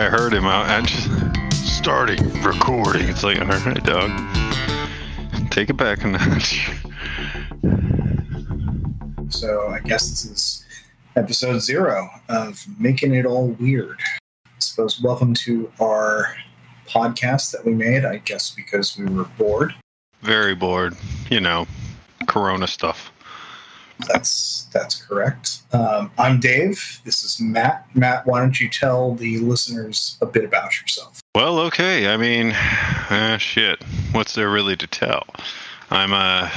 I heard him. I, I just starting recording. It's like, all right, dog, take it back a notch. So I guess this is episode zero of making it all weird. I suppose welcome to our podcast that we made. I guess because we were bored. Very bored. You know, Corona stuff. That's that's correct. Um, I'm Dave. This is Matt. Matt, why don't you tell the listeners a bit about yourself? Well, okay. I mean, uh, shit. What's there really to tell? I'm a,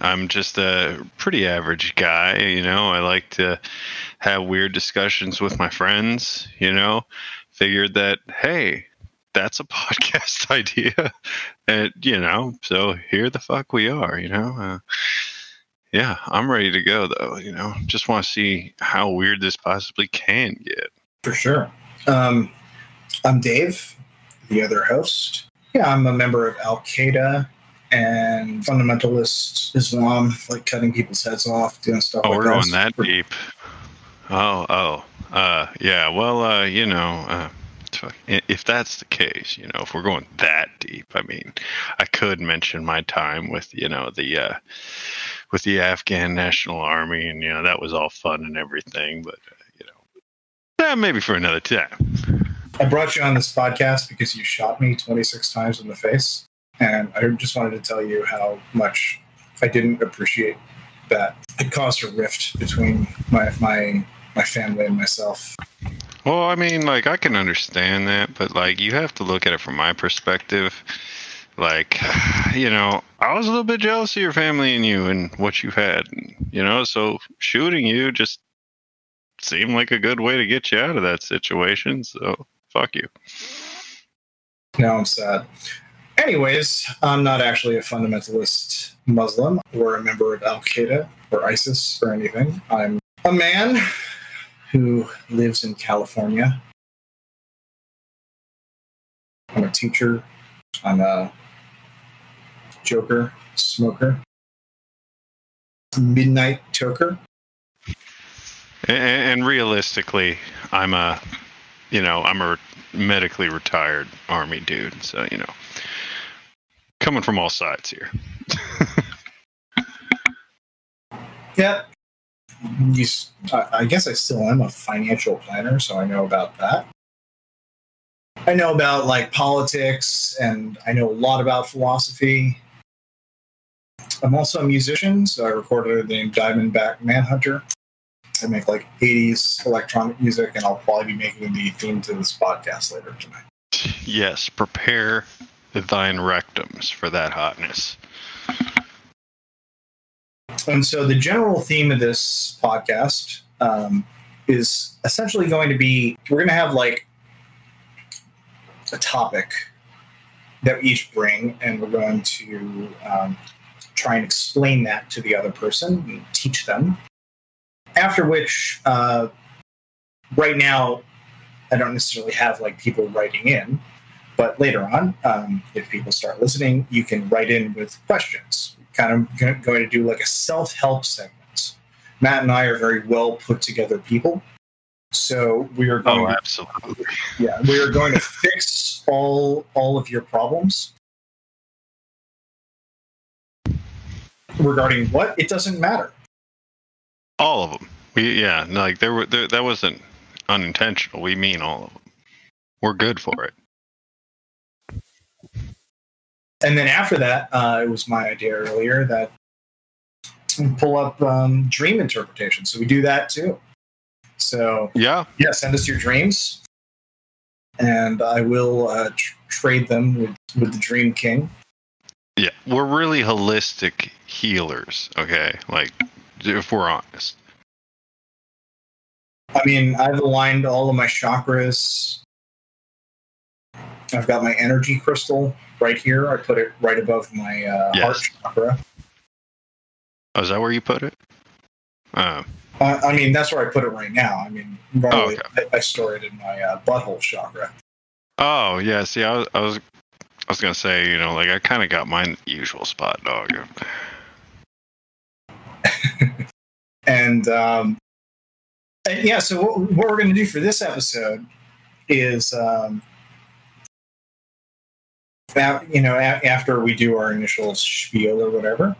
I'm just a pretty average guy. You know, I like to have weird discussions with my friends. You know, figured that hey, that's a podcast idea, and you know, so here the fuck we are. You know. Uh, yeah, I'm ready to go though. You know, just want to see how weird this possibly can get. For sure. Um, I'm Dave, the other host. Yeah, I'm a member of Al Qaeda and fundamentalist Islam, like cutting people's heads off, doing stuff Oh, like we're that. going that deep. Oh, oh, uh, yeah. Well, uh, you know, uh, if that's the case, you know, if we're going that deep, I mean, I could mention my time with, you know, the uh, with the Afghan National Army, and you know, that was all fun and everything, but uh, you know, eh, maybe for another time. I brought you on this podcast because you shot me 26 times in the face. And I just wanted to tell you how much I didn't appreciate that. It caused a rift between my, my, my family and myself. Well, I mean, like I can understand that, but like you have to look at it from my perspective. Like, you know, I was a little bit jealous of your family and you and what you've had, you know, so shooting you just seemed like a good way to get you out of that situation. So, fuck you. Now I'm sad. Anyways, I'm not actually a fundamentalist Muslim or a member of Al Qaeda or ISIS or anything. I'm a man who lives in California. I'm a teacher. I'm a joker, smoker, midnight toker. And, and realistically, I'm a, you know, I'm a medically retired army dude. So, you know, coming from all sides here. Yeah. You, I guess I still am a financial planner, so I know about that. I know about like politics, and I know a lot about philosophy. I'm also a musician, so I recorded the Diamondback Manhunter. I make like 80s electronic music, and I'll probably be making the theme to this podcast later tonight. Yes, prepare thine rectums for that hotness. And so the general theme of this podcast um, is essentially going to be we're going to have like a topic that we each bring, and we're going to um, try and explain that to the other person and teach them. After which, uh, right now, I don't necessarily have like people writing in, but later on, um, if people start listening, you can write in with questions. Kind of going to do like a self help segment. Matt and I are very well put together people. So we are going Oh, to absolutely. yeah, we are going to fix all all of your problems. Regarding what? It doesn't matter. All of them. We, yeah, like there were there, that wasn't unintentional. We mean all of them. We're good for it. And then after that, uh, it was my idea earlier that pull up um, dream interpretation. So we do that too. So Yeah, yeah, send us your dreams, and I will uh, tr- trade them with with the Dream King. Yeah. We're really holistic healers. Okay, like if we're honest. I mean, I've aligned all of my chakras. I've got my energy crystal right here. I put it right above my uh, Yes. heart chakra. Oh, is that where you put it? Uh, Uh, I mean, that's where I put it right now. I mean, normally Oh, I, I store it in my uh, butthole chakra. oh, yeah. See, I was, I was, I was gonna say, you know, like I kind of got the usual spot, dog. And, um, yeah, so what, what we're to do for this episode is, um, you know, a- after we do our initial spiel or whatever,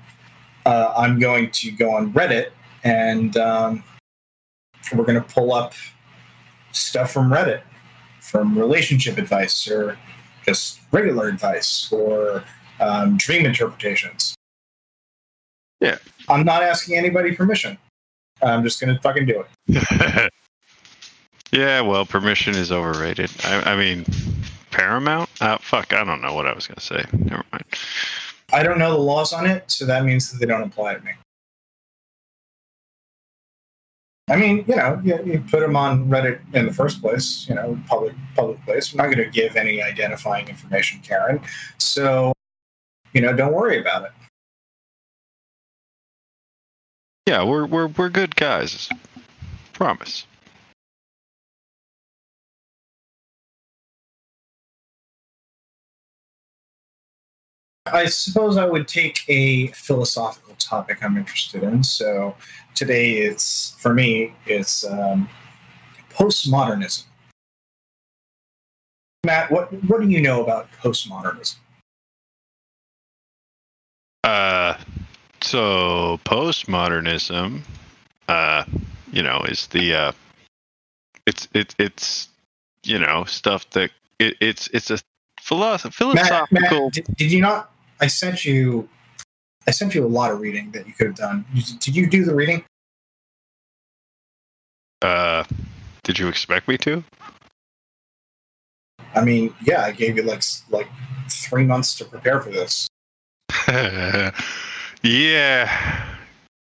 uh, I'm going to go on Reddit and um, we're to pull up stuff from Reddit, from relationship advice or just regular advice or um, dream interpretations. Yeah. I'm not asking anybody permission. I'm just going to fucking do it. yeah, well, permission is overrated. I, I mean, Paramount? Uh, fuck, I don't know what I was going to say. Never mind. I don't know the laws on it, so that means that they don't apply to me. I mean, you know, you, you put them on Reddit in the first place, you know, public public place. I'm not going to give any identifying information, Karen. So, you know, don't worry about it. Yeah, we're we're we're good guys. Promise. I suppose I would take a philosophical topic I'm interested in. So today it's for me it's um, postmodernism. Matt, what what do you know about postmodernism? Uh, so postmodernism, uh, you know, is the uh, it's it's it's you know stuff that it, it's it's a philosoph- Matt, philosophical. Matt, did, did you not? I sent you. I sent you a lot of reading that you could have done. Did- you do the reading? Uh, did you expect me to? I mean, yeah, I gave you like like three months to prepare for this. yeah.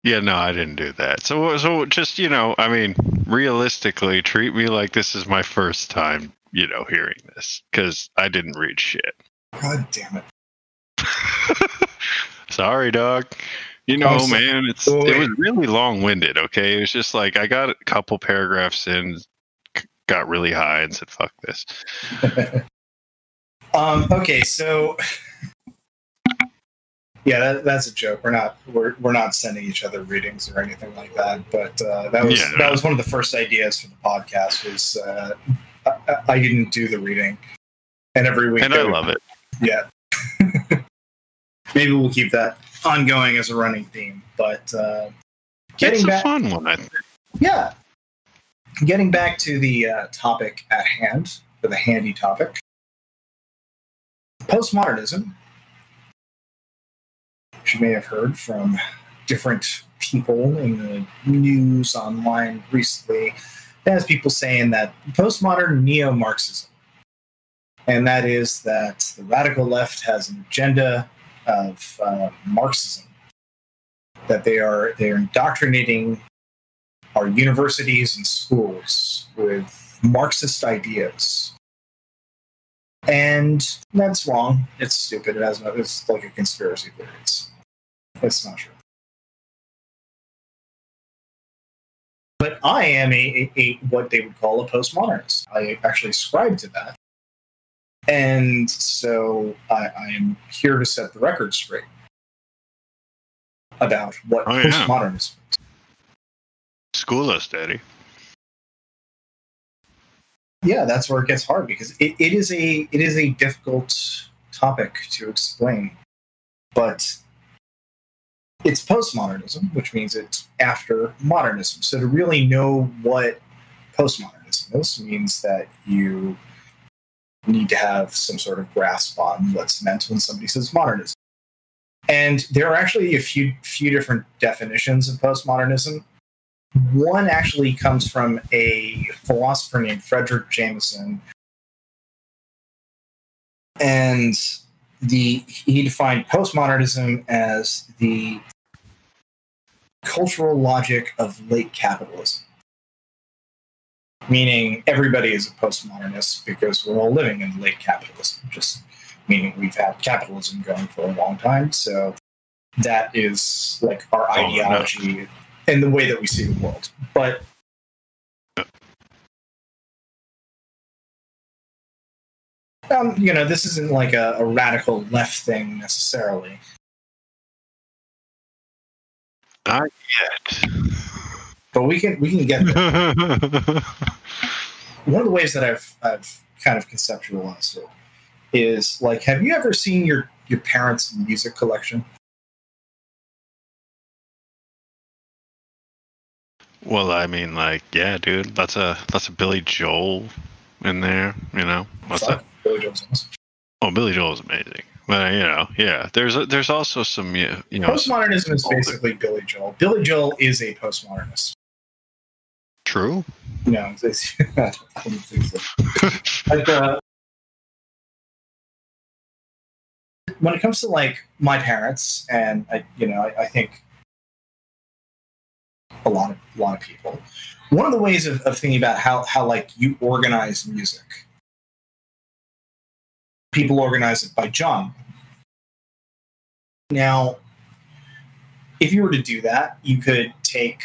Yeah, no, I didn't do that. So, so just you know, I mean, realistically, treat me like this is my first time, you know, hearing this because I didn't read shit. God damn it! Sorry, dog. You know, man, it's it was really long-winded. Okay, it was just like I got a couple paragraphs in, got really high, and said, "Fuck this." um. Okay, so yeah, that, that's a joke. We're not we're we're not sending each other readings or anything like that. But uh, that was Yeah, no. that was one of the first ideas for the podcast. Was uh, I, I didn't do the reading, and every week And I would- love it. Yeah. Maybe we'll keep that ongoing as a running theme. But uh, getting It's a back, fun one. I think. yeah, getting back to the uh, topic at hand, or the handy topic, postmodernism. Which you may have heard from different people in the news online recently. As people saying that postmodern neo-Marxism and that is that the radical left has an agenda of uh, Marxism, that they are they are indoctrinating our universities and schools with Marxist ideas, and that's wrong. It's stupid. It has no. It's like a conspiracy theory. It's it's not true. But I am a, a, a what they would call a postmodernist. I actually ascribe to that. And so I, I am here to set the record straight about what Oh, yeah. postmodernism is. School us, Daddy. Yeah, that's where it gets hard because it, it is a it is a difficult topic to explain. But it's postmodernism, which means it's after modernism. So to really know what postmodernism is means that you need to have some sort of grasp on what's meant when somebody says modernism. And there are actually a few few different definitions of postmodernism. One actually comes from a philosopher named Fredric Jameson, and the he defined postmodernism as the cultural logic of late capitalism meaning everybody is a postmodernist because we're all living in late capitalism, just meaning we've had capitalism going for a long time. So that is like our Oh, no. ideology and the way that we see the world. But um, you know, this isn't like a, a radical left thing necessarily. Not yet. But we can we can get there. one of the ways that I've I've kind of conceptualized it is like, have you ever seen your your parents' music collection? Well, I mean, like, yeah, dude, that's a that's a Billy Joel in there. You know, what's that? Billy Joel's awesome. Oh, Billy Joel is amazing. But you know, yeah, there's a, there's also some you know Postmodernism is basically Billy Joel. Billy Joel is a postmodernist. True. No, I don't think so. Like, uh, when it comes to like my parents, and I, you know, I, I think a lot of a lot of people. One of the ways of, of thinking about how how like you organize music, people organize it by genre. Now, if you were to do that, you could take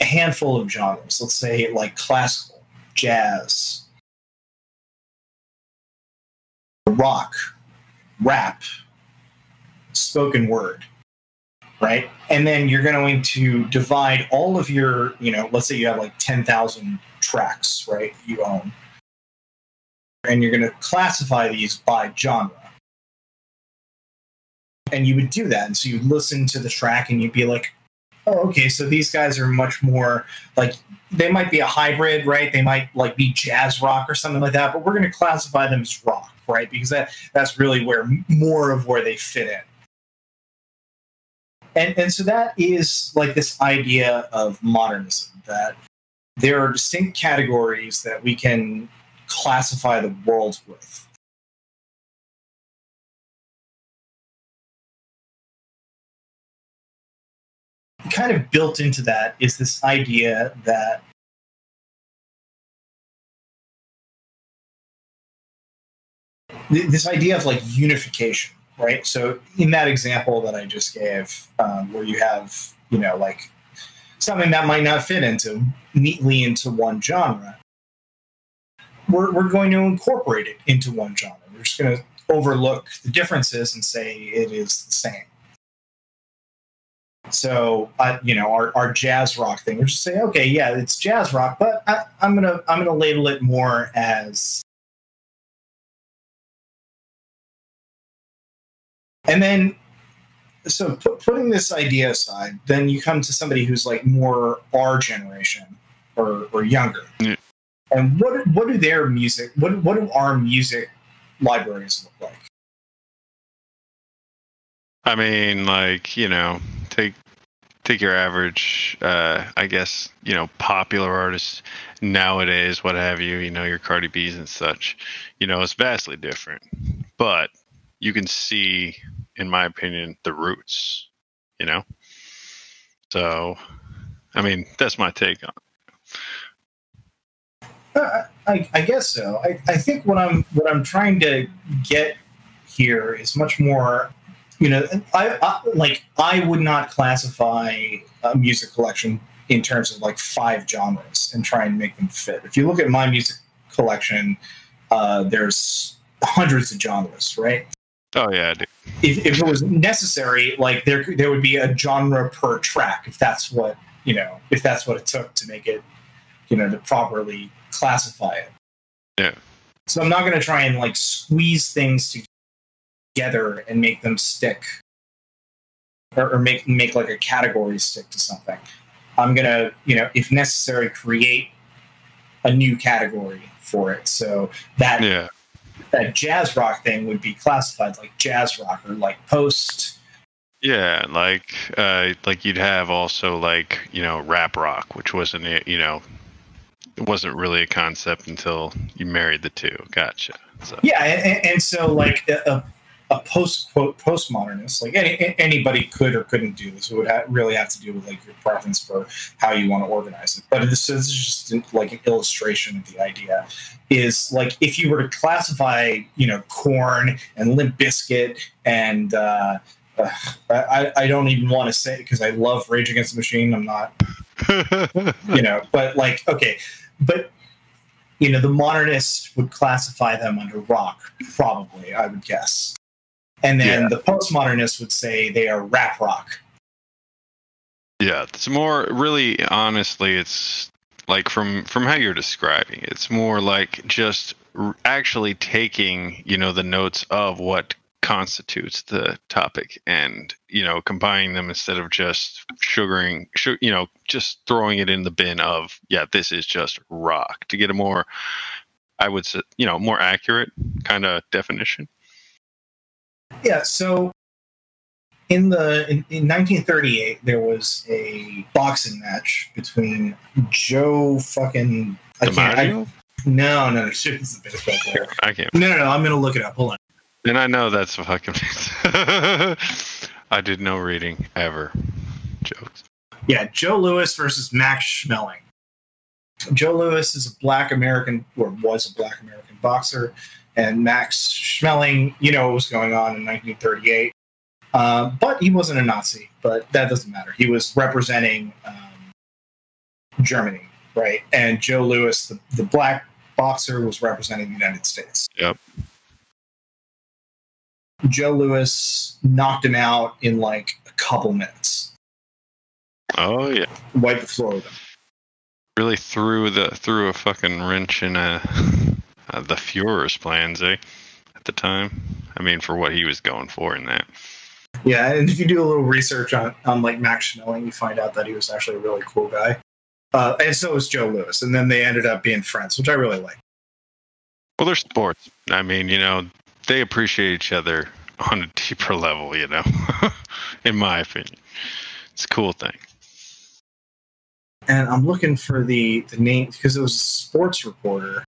a handful of genres. Let's say like classical, jazz, rock, rap, spoken word, right? And then you're going to divide all of your, you know, let's say you have like 10,000 tracks, right, you own. And you're going to classify these by genre. And you would do that. And so you'd listen to the track and you'd be like, oh, okay, so these guys are much more like they might be a hybrid, right? They might like be jazz rock or something like that, but we're going to classify them as rock, right? Because that that's really where more of where they fit in. And and so that is like this idea of modernism that there are distinct categories that we can classify the world with. Kind of built into that is this idea that this idea of like unification right? So in that example that i just gave um, where you have you know like something that might not fit into neatly into one genre we're, we're going to incorporate it into one genre. We're just going to overlook the differences and say it is the same so, uh, you know, our, our jazz rock thing, we're just saying, okay, yeah, it's jazz rock, but I, I'm gonna I'm gonna label it more as. And then, so pu- putting this idea aside, then you come to somebody who's like more our generation or or younger, Yeah. and what what do their music what what do our music libraries look like? I mean, like you know, take take your average, uh, I guess you know, popular artists nowadays, what have you, you know, your Cardi B's and such. You know, it's vastly different, but you can see, in my opinion, the roots. You know, so I mean, that's my take on. it. Uh, I, I guess so. I, I think what I'm what I'm trying to get here is much more, you know, I, I like I would not classify a music collection in terms of like five genres and try and make them fit. If you look at my music collection, uh, there's hundreds of genres, right? Oh yeah, dude. If, if it was necessary, like there there would be a genre per track if that's what you know if that's what it took to make it, you know, to properly classify it. Yeah. So I'm not going to try and like squeeze things together and make them stick, or, or make make like a category stick to something. I'm going to, you know, if necessary, create a new category for it. So that Yeah. that jazz rock thing would be classified like jazz rock or like post. Yeah, like uh, like you'd have also like you know rap rock, which wasn't you know it wasn't really a concept until you married the two. Gotcha. So Yeah, and, and so like a, a post quote postmodernist, like any, anybody could or couldn't do this. It would ha- really have to do with like your preference for how you want to organize it. But this is just like an illustration of the idea. Is like if you were to classify, you know, Korn and Limp Bizkit and uh, uh, I, I don't even want to say because I love Rage Against the Machine. I'm not you know but like okay but you know the modernists would classify them under rock probably i would guess and then Yeah. the postmodernists would say they are rap rock yeah, it's more really honestly, it's like from from how you're describing it, it's more like just r- actually taking you know the notes of what constitutes the topic and you know combining them instead of just sugaring su- you know just throwing it in the bin of yeah this is just rock to get a more i would say you know more accurate kind of definition Yeah, so in the in, in 1938 there was a boxing match between Joe fucking I can't I, no no no shit is a baseball player. i can't No no no I'm gonna look it up. Hold on. and i know that's fucking i did no reading ever jokes Yeah, Joe Louis versus Max Schmeling. Joe Louis is a black American or was a black American boxer, and Max Schmeling, you know what was going on in 1938. Uh, but he wasn't a Nazi, but that doesn't matter. He was representing um, Germany, right? And Joe Louis, the, the black boxer, was representing the United States. Yep. Joe Louis knocked him out in like a couple minutes, oh yeah wiped the floor with him. really threw the threw a fucking wrench in a, uh, the Führer's plans, eh? At the time, I mean, for what he was going for in that. Yeah, and if you do a little research on, on like Max Schmeling, you find out that he was actually a really cool guy. Uh, and so was Joe Louis. And then they ended up being friends, which I really like. Well, they're sports. I mean, you know, they appreciate each other on a deeper level. You know, in my opinion, it's a cool thing. And I'm looking for the, the name because it was a sports reporter.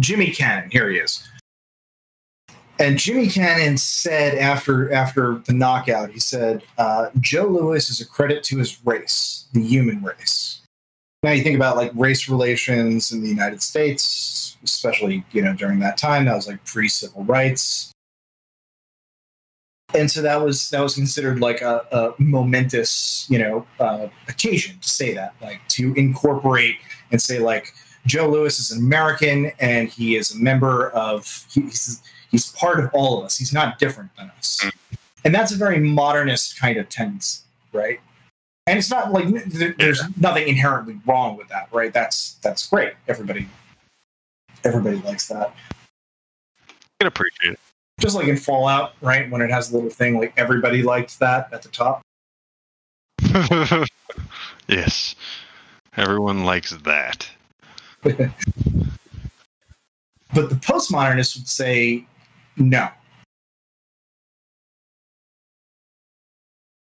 Jimmy Cannon, here he is. And Jimmy Cannon said after after the knockout, he said, uh, "Joe Louis is a credit to his race, the human race." Now you think about like race relations in the United States, especially you know during that time, that was like pre-civil rights, and so that was that was considered like a, a momentous you know uh, occasion to say that, like to incorporate and say like Joe Louis is an American and he is a member of he's he's part of all of us. He's not different than us, and that's a very modernist kind of tendency, right? And it's not like there's nothing inherently wrong with that, right? That's that's great. Everybody everybody likes that. I can appreciate it. Just like in Fallout, right? When it has a little thing like everybody liked that at the top. yes, everyone likes that. but the postmodernists would say no.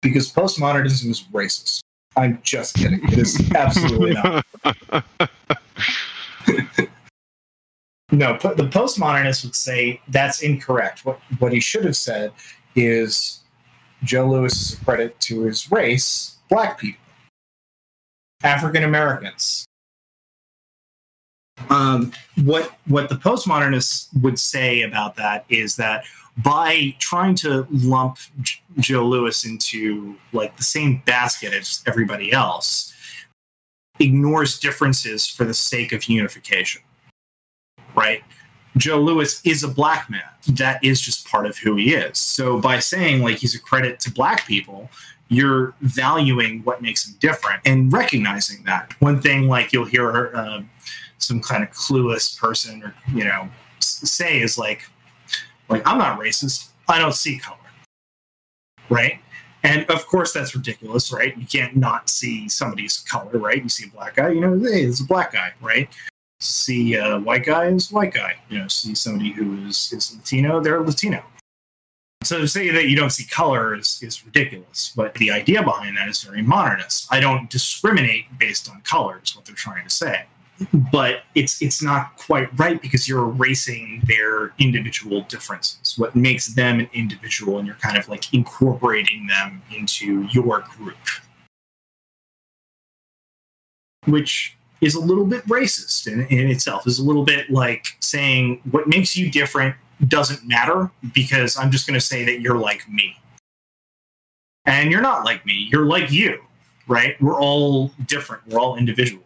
Because postmodernism is racist. I'm just kidding. It is absolutely not. No, the postmodernists would say that's incorrect. What what he should have said is Joe Louis is a credit to his race, black people, African Americans. Um, what what the postmodernists would say about that is that by trying to lump J- Joe Louis into like the same basket as everybody else, ignores differences for the sake of unification right? Joe Louis is a black man. That is just part of who he is. So by saying like he's a credit to black people, you're valuing what makes him different and recognizing that. One thing like you'll hear uh, some kind of clueless person or you know say is like, like I'm not racist. I don't see color, right? And of course that's ridiculous, right? You can't not see somebody's color, right? You see a black guy, you know, hey, it's a black guy, right? see a white guy is white guy. You know, see somebody who is, is Latino, they're Latino. So to say that you don't see color is, is ridiculous, but the idea behind that is very modernist. I don't discriminate based on color, is what they're trying to say. But it's it's not quite right because you're erasing their individual differences. What makes them an individual, and you're kind of like incorporating them into your group, which is a little bit racist in, in itself. Is a little bit like saying what makes you different doesn't matter because i'm just going to say that you're like me. And you're not like me. You're like you right? We're all different. We're all individuals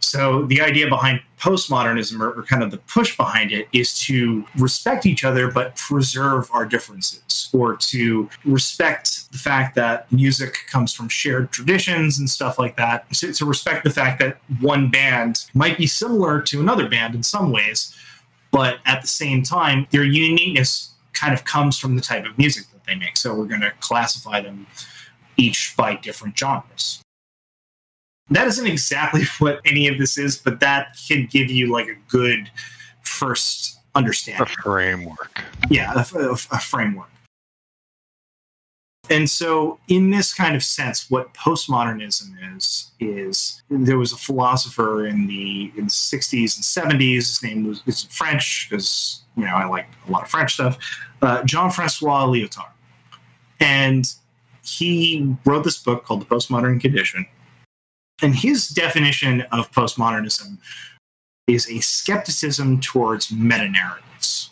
So the idea behind postmodernism, or, or, kind of the push behind it, is to respect each other but preserve our differences, or to respect the fact that music comes from shared traditions and stuff like that. So, to respect the fact that one band might be similar to another band in some ways, but at the same time, their uniqueness kind of comes from the type of music that they make. So we're going to classify them each by different genres that isn't exactly what any of this is, but that can give you like a good first understanding. A framework. Yeah, a, a, a framework. And so, in this kind of sense, what postmodernism is is there was a philosopher in the in the 60s and 70s. His name was it's French because you know I like a lot of French stuff. Uh, Jean Francois Lyotard, and he wrote this book called The Postmodern Condition, and his definition of postmodernism is a skepticism towards meta narratives.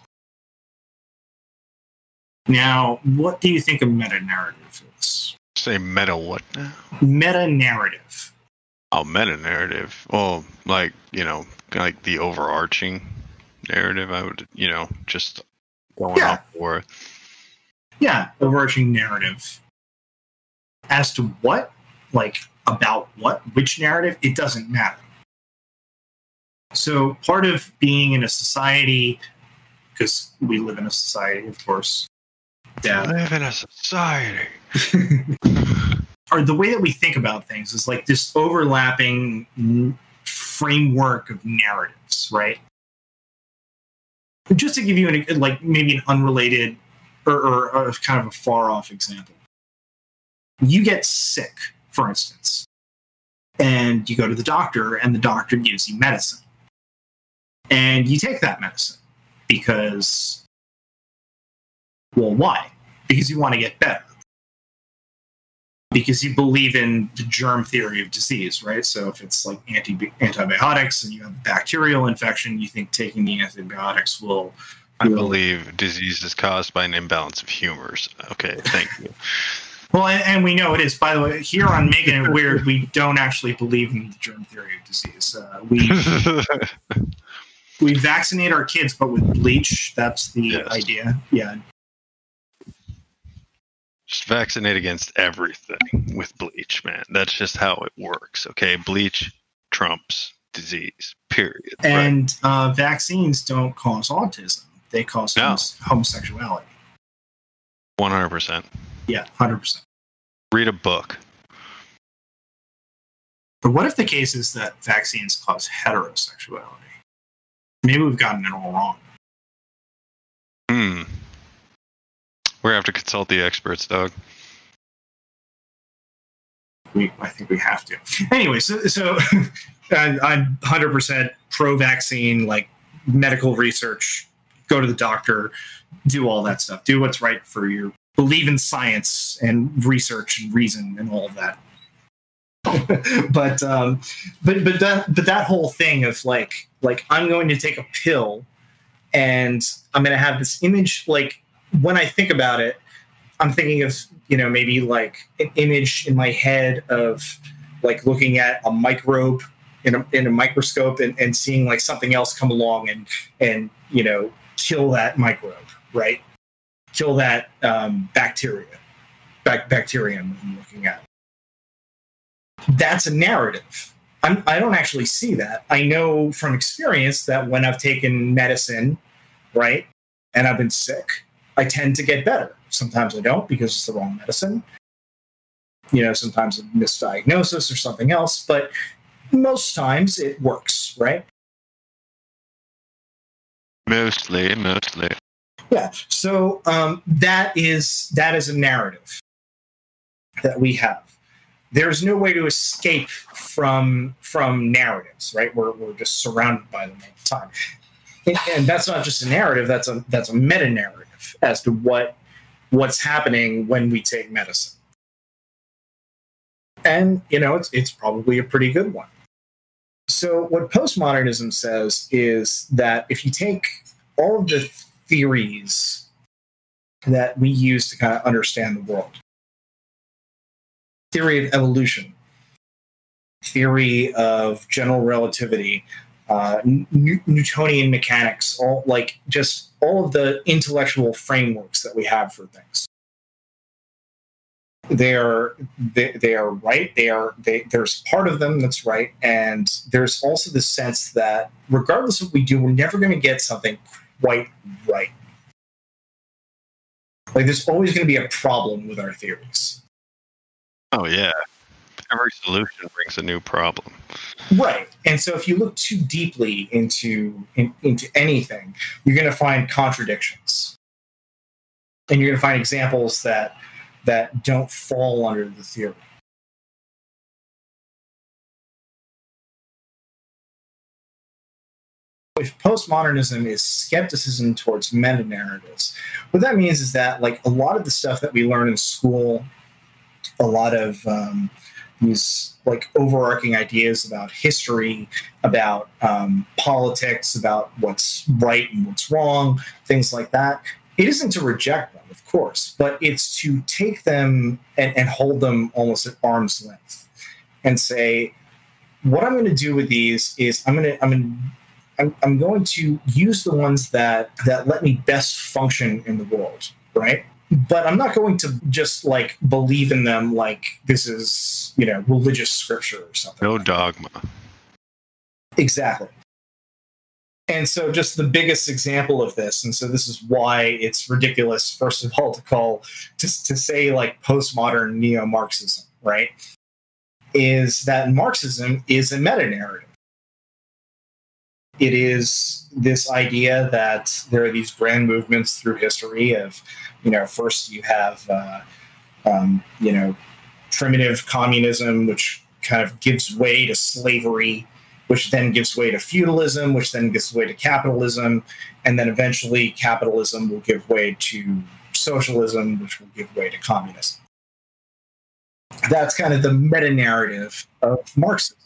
Now, what do you think a meta narrative is? Say meta what now? Meta narrative. Oh, meta narrative. Well, like, you know, like the overarching narrative, I would, you know, just going yeah. off for. Yeah, overarching narrative. As to what? Like, about what, which narrative, it doesn't matter. So part of being in a society, because we live in a society, of course. Yeah. Live in a society. or the way that we think about things is like this overlapping framework of narratives, right? Just to give you an like maybe an unrelated or, or, or kind of a far off example, you get sick for instance, and you go to the doctor, and the doctor gives you medicine. And you take that medicine because, well, why? Because you want to get better. Because you believe in the germ theory of disease, right? So if it's like anti- antibiotics and you have a bacterial infection, you think taking the antibiotics will. I believe disease is caused by an imbalance of humors. Okay, thank you. Well, and, and, we know it is. By the way, here on Making It Weird, we don't actually believe in the germ theory of disease. Uh, we we vaccinate our kids, but with bleach. That's the yes. idea. Yeah. Just vaccinate against everything with bleach, man. That's just how it works. Okay, bleach trumps disease. Period. And right? uh, vaccines don't cause autism; they cause no. homosexuality. One hundred percent. Yeah, hundred percent. Read a book. But what if the case is that vaccines cause heterosexuality? Maybe we've gotten it all wrong. Hmm. We're gonna have to consult the experts, Doug. We, I think we have to. Anyway, so, so I'm 100% pro-vaccine, like medical research. Go to the doctor, do all that stuff. Do what's right for your believe in science and research and reason and all of that. but um, but but that but that whole thing of like like I'm going to take a pill and I'm going to have this image like when I think about it, I'm thinking of you know maybe like an image in my head of like looking at a microbe in a, in a microscope and, and seeing like something else come along and and you know kill that microbe right kill that um, bacteria, bac- bacterium I'm looking at. That's a narrative. I'm, I do not actually see that. I know from experience that when I've taken medicine, right, and I've been sick, I tend to get better. Sometimes I don't because it's the wrong medicine. You know, sometimes a misdiagnosis or something else, but most times it works, right? Mostly, mostly. Yeah. So um, that is that is a narrative that we have. There's no way to escape from from narratives, right? We're, we're just surrounded by them all the time, and, and that's not just a narrative. That's a that's a meta narrative as to what what's happening when we take medicine. And you know, it's it's probably a pretty good one. So what postmodernism says is that if you take all of the theories that we use to kind of understand the world. Theory of evolution. theory of general relativity, uh, Newtonian mechanics, all like just all of the intellectual frameworks that we have for things. They are they, they are right. They are they, there's part of them that's right, and there's also the sense that regardless of what we do, we're never going to get something quite right. Like there's always going to be a problem with our theories. Oh yeah, every solution brings a new problem. Right, and so if you look too deeply into in, into anything, you're going to find contradictions, and you're going to find examples that that don't fall under the theory. If postmodernism is skepticism towards meta narratives, what that means is that like a lot of the stuff that we learn in school, a lot of um, these like overarching ideas about history, about um, politics, about what's right and what's wrong, things like that. It isn't to reject them, of course, but it's to take them and, and hold them almost at arm's length and say, what I'm going to do with these is I'm going to I'm going to I'm, I'm going to use the ones that that let me best function in the world, right? But I'm not going to just like believe in them like this is you know religious scripture or something. No dogma. Exactly. And so, just the biggest example of this, and so this is why it's ridiculous, first of all, to call just to say like postmodern neo Marxism, right? Is that Marxism is a meta narrative it is this idea that there are these grand movements through history of, you know, first you have, uh, um, you know, primitive communism, which kind of gives way to slavery, which then gives way to feudalism, which then gives way to capitalism, and then eventually capitalism will give way to socialism, which will give way to communism. That's kind of the meta narrative of Marxism.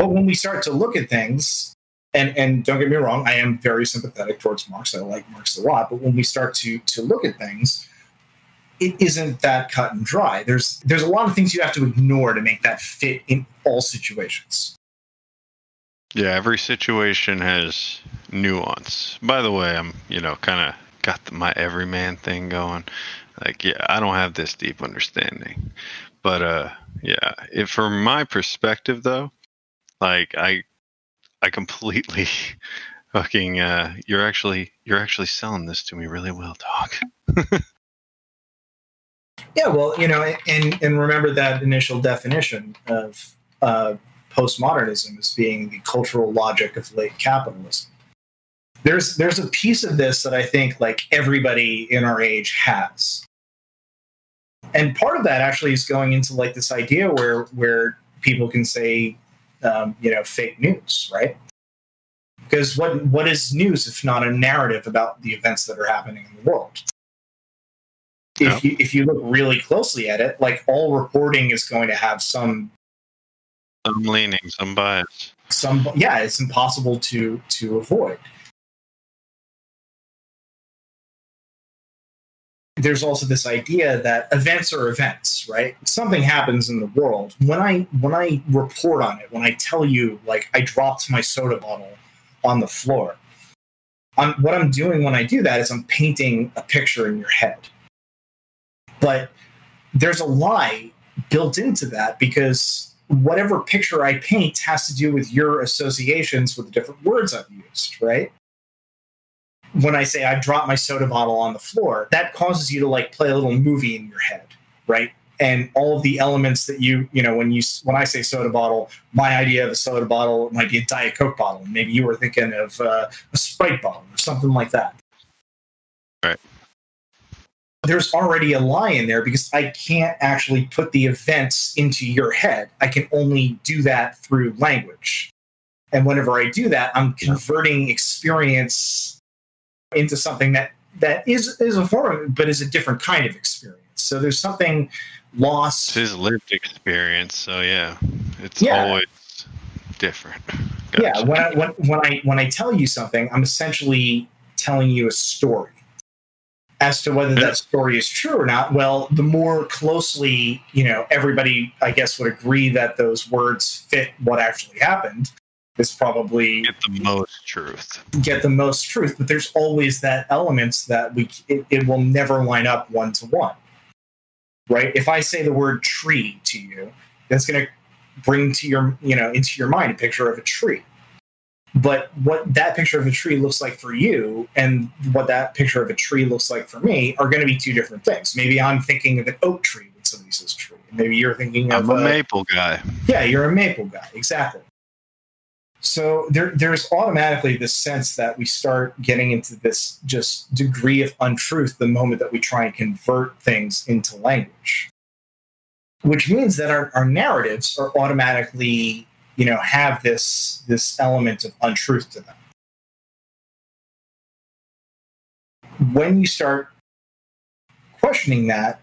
But when we start to look at things, and and don't get me wrong, I am very sympathetic towards Marx. I like Marx a lot. But when we start to to look at things, it isn't that cut and dry. There's there's a lot of things you have to ignore to make that fit in all situations. Yeah, every situation has nuance. By the way, I'm you know kind of got the, my everyman thing going. Like, yeah, I don't have this deep understanding, but uh, yeah, if from my perspective though, like I, I completely fucking. Uh, you're actually you're actually selling this to me really well, dog. yeah, well, you know, and and remember that initial definition of uh, postmodernism as being the cultural logic of late capitalism. There's there's a piece of this that I think like everybody in our age has. And part of that actually is going into like this idea where where people can say um, you know fake news, right? Because what what is news if not a narrative about the events that are happening in the world? If you if you look really closely at it, like all reporting is going to have some some leaning, some bias. Some yeah, it's impossible to to avoid. There's also this idea that events are events, right? Something happens in the world. When I when I report on it, when I tell you like I dropped my soda bottle on the floor, I'm, what I'm doing when I do that is I'm painting a picture in your head. But there's a lie built into that because whatever picture I paint has to do with your associations with the different words I've used, right? When I say I dropped my soda bottle on the floor, that causes you to like play a little movie in your head, right? And all of the elements that you, you know, when you when I say soda bottle, my idea of a soda bottle might be a Diet Coke bottle. Maybe you were thinking of uh, a Sprite bottle or something like that. Right. There's already a lie in there because I can't actually put the events into your head. I can only do that through language. And whenever I do that, I'm converting experience into something that that is is a form of, but is a different kind of experience. So there's something lost. It's his lived experience. So yeah, it's yeah. always different. Gotcha. Yeah, when I when, when I when I tell you something, I'm essentially telling you a story. as to whether that story is true or not well the more closely you know everybody i guess would agree that those words fit what actually happened is probably Get the most truth. get the most truth but there's always that elements that we it, it will never line up one to one right if i say the word tree to you that's going to bring to your you know into your mind a picture of a tree but what that picture of a tree looks like for you and what that picture of a tree looks like for me are going to be two different things maybe i'm thinking of an oak tree when somebody says tree maybe you're thinking of I'm a a- maple guy. yeah, you're a maple guy, exactly. So there, there's automatically this sense that we start getting into this just degree of untruth the moment that we try and convert things into language, which means that our, our narratives are automatically, you know, have this this element of untruth to them. When you start questioning that,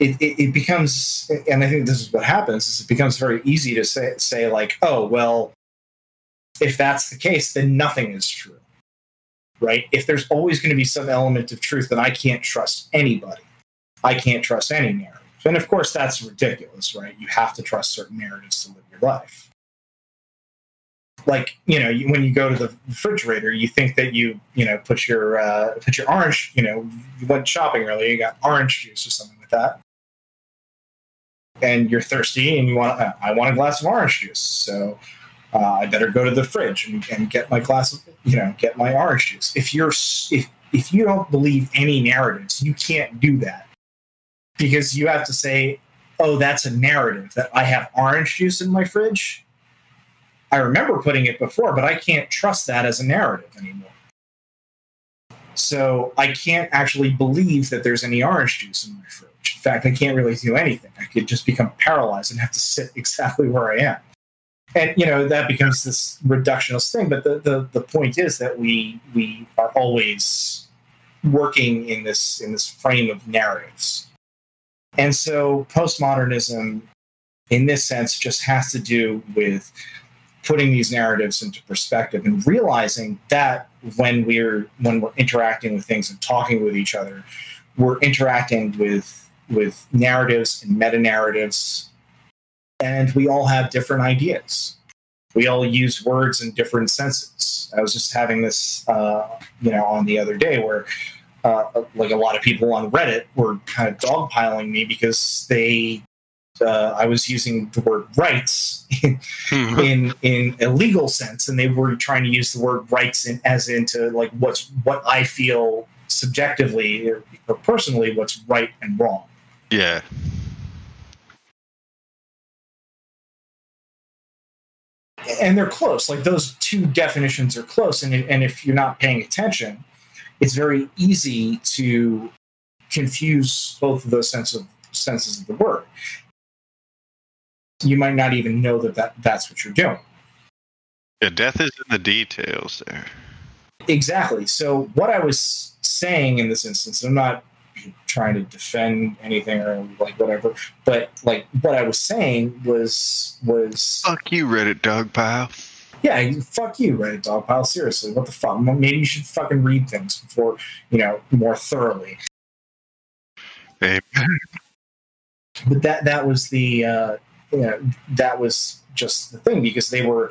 it, it, it becomes and i think this is what happens is it becomes very easy to say say like oh well if that's the case then nothing is true right? If there's always going to be some element of truth then i can't trust anybody i can't trust any narrative. And of course that's ridiculous right? You have to trust certain narratives to live your life. Like you know you, when you go to the refrigerator you think that you you know put your uh, put your orange you know you went shopping earlier you got orange juice or something like that. And you're thirsty and you want uh, I want a glass of orange juice. So uh, I better go to the fridge and, and get my glass of you know get my orange juice. If you're if if you don't believe any narratives, you can't do that because you have to say, oh, that's a narrative that I have orange juice in my fridge. I remember putting it before, but I can't trust that as a narrative anymore. So I can't actually believe that there's any orange juice in my fridge. In fact, I can't really do anything. I could just become paralyzed and have to sit exactly where I am. And you know that becomes this reductionist thing. But the, the, the point is that we we are always working in this in this frame of narratives. And so postmodernism, in this sense, just has to do with putting these narratives into perspective and realizing that when we're when we're interacting with things and talking with each other, we're interacting with with narratives and meta narratives, and we all have different ideas. We all use words in different senses. I was just having this, uh, you know, on the other day where, uh, like a lot of people on Reddit were kind of dogpiling me because they, uh, I was using the word rights in in a legal sense, and they were trying to use the word rights in, as into like what's what I feel subjectively or, or personally what's right and wrong. yeah. And they're close. Like those two definitions are close, and and if you're not paying attention, it's very easy to confuse both of those sense of senses of the word. You might not even know that, that that's what you're doing. Yeah, death is in the details there. Exactly. So what I was saying in this instance, I'm not trying to defend anything or like whatever, but like what I was saying was was Fuck you, Reddit dog pile. yeah, fuck you, Reddit dogpile. Seriously, what the fuck? Maybe you should fucking read things before you know more thoroughly. Hey, But that that was the uh, you know that was just the thing because they were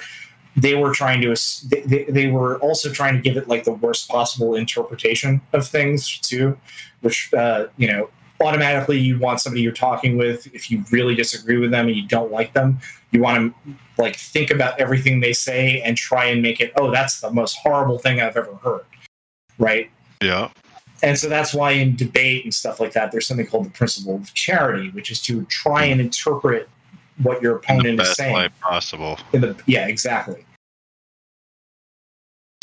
they were trying to they, they were also trying to give it like the worst possible interpretation of things too, which uh, you know automatically you want somebody you're talking with. If you really disagree with them and you don't like them you want to like think about everything they say and try and make it oh that's the most horrible thing i've ever heard. Right? Yeah. and so that's why in debate and stuff like that there's something called the principle of charity which is to try and interpret what your opponent is saying. possible. the yeah exactly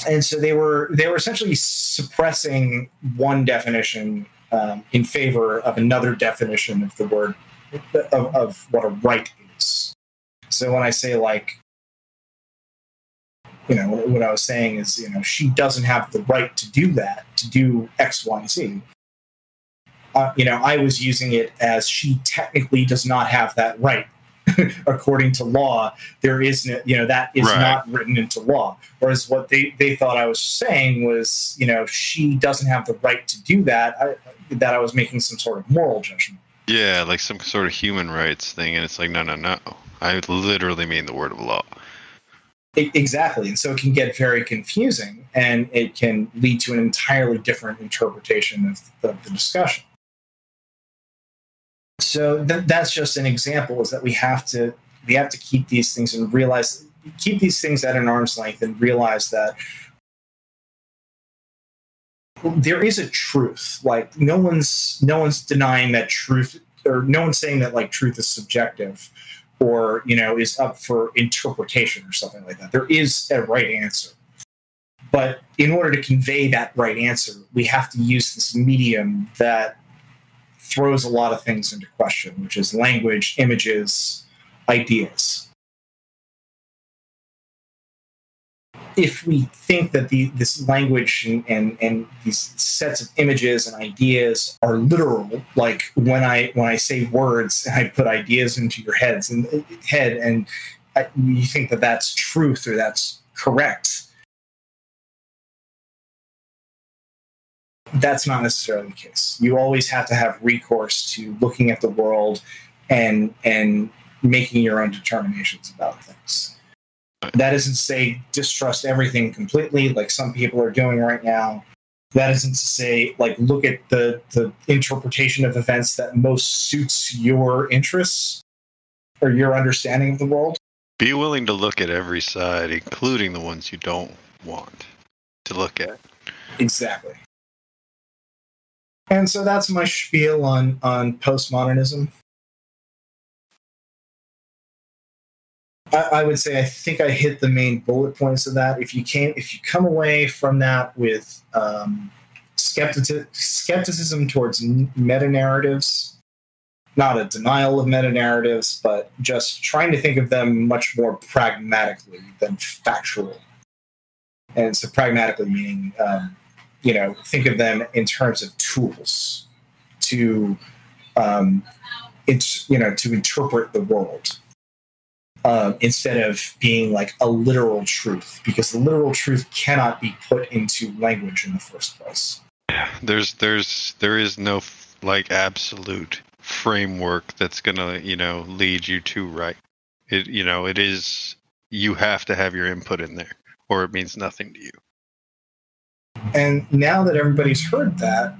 and so they were they were essentially suppressing one definition um, in favor of another definition of the word of, of what a right is. So when i say like you know what i was saying is you know she doesn't have the right to do that to do x y z. Uh, you know i was using it as she technically does not have that right according to law, there is no, you know, that is Right. not written into law. Whereas what they, they thought I was saying was, you know, she doesn't have the right to do that. I, that I was making some sort of moral judgment. Yeah, like some sort of human rights thing, and it's like, no, no, no. I literally mean the word of law. E- exactly. And so it can get very confusing and it can lead to an entirely different interpretation of, of the discussion. So th- that's just an example is that we have to we have to keep these things and realize keep these things at an arm's length and realize that there is a truth. Like no one's no one's denying that truth or no one's saying that like truth is subjective or you know is up for interpretation or something like that. There is a right answer. But in order to convey that right answer we have to use this medium that throws a lot of things into question which is language images ideas. If we think that the, this language and, and, and these sets of images and ideas are literal, like when I when I say words and I put ideas into your heads and head, and I, you think that that's truth or that's correct, that's not necessarily the case. You always have to have recourse to looking at the world and and making your own determinations about things that isn't to say distrust everything completely like some people are doing right now that isn't to say like look at the the interpretation of events that most suits your interests or your understanding of the world Be willing to look at every side, including the ones you don't want to look at. exactly and so that's my spiel on on postmodernism I, I would say I think I hit the main bullet points of that. If you came, if you come away from that with um, skeptici- skepticism towards meta narratives, not a denial of meta narratives, but just trying to think of them much more pragmatically than factual. And so, pragmatically meaning, um, you know, think of them in terms of tools to, um, it's you know, to interpret the world um, instead of being like a literal truth, because the literal truth cannot be put into language in the first place. There's there's there is no like absolute framework that's gonna you know lead you to right. It you know it is you have to have your input in there, or it means nothing to you. And now that everybody's heard that,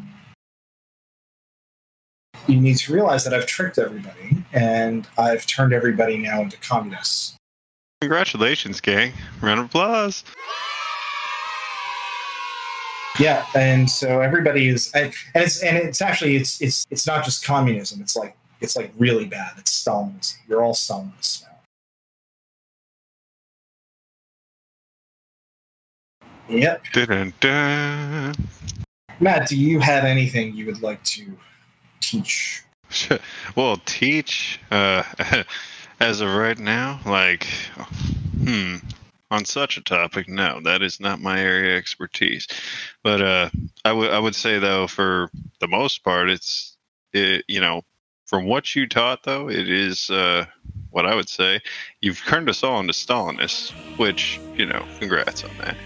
you need to realize that I've tricked everybody and I've turned everybody now into communists. Congratulations, gang! Round of applause. Yeah, and so everybody is, and it's and it's actually it's it's it's not just communism. It's like it's like really bad. It's Stalinism. You're all Stalinists now. Yep. Matt, do you have anything you would like to teach? well, teach uh, as of right now, like, hmm, on such a topic, no, that is not my area of expertise. But uh, I would I would say though, for the most part, it's it, you know, from what you taught though, it is uh, what I would say. You've turned us all into Stalinists, which you know, congrats on that.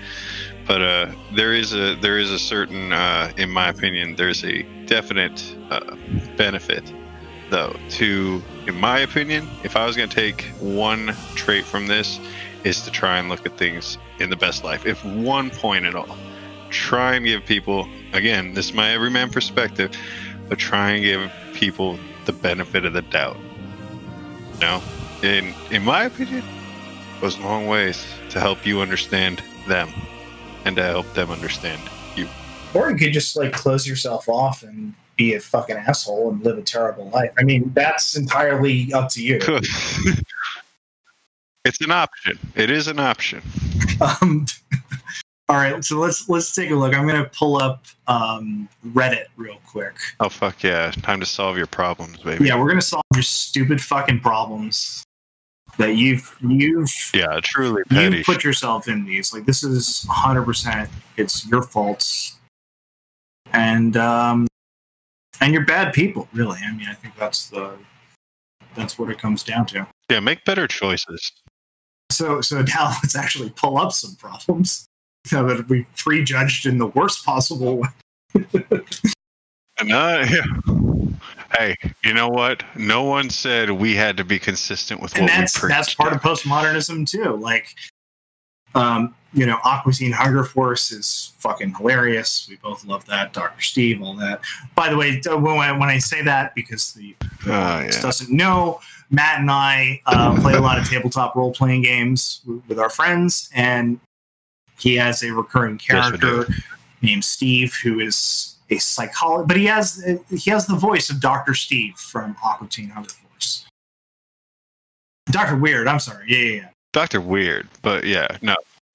But uh, there is a there is a certain, uh, in my opinion, there's a definite uh, benefit though to in my opinion if i was going to take one trait from this is to try and look at things in the best life. If one point at all. Try and give people again this is my everyman perspective but try and give people the benefit of the doubt. You know in in my opinion goes a long ways to help you understand them and to help them understand you Or you could just like close yourself off and be a fucking asshole and live a terrible life. I mean, that's entirely up to you. it's an option it is an option Um, all right, so let's let's take a look. I'm gonna pull up um, Reddit real quick. Oh fuck yeah! Time to solve your problems, baby. Yeah, we're gonna solve your stupid fucking problems that you've you've Yeah, truly petty. you put yourself in these. Like this is 100. percent It's your faults, and um, and you're bad people. Really, I mean, I think that's the that's what it comes down to. Yeah, make better choices. So so now let's actually pull up some problems now that we prejudged in the worst possible way. And uh, yeah. Hey, you know what? No one said we had to be consistent with and what that's we preached. that's part of postmodernism too. Like, um, you know, Aqua Teen Hunger Force is fucking hilarious. We both love that. Doctor Steve, all that. By the way, uh, when I, when I say that, because the audience yeah. doesn't know, Matt and I uh, play a lot of tabletop role playing games with our friends, and he has a recurring Yes, character named Steve who is a psychologist, but he has he has the voice of Doctor Steve from Aqua Teen Hunger Force. Doctor Weird, I'm sorry. Yeah, yeah, yeah. Doctor Weird, but yeah, no.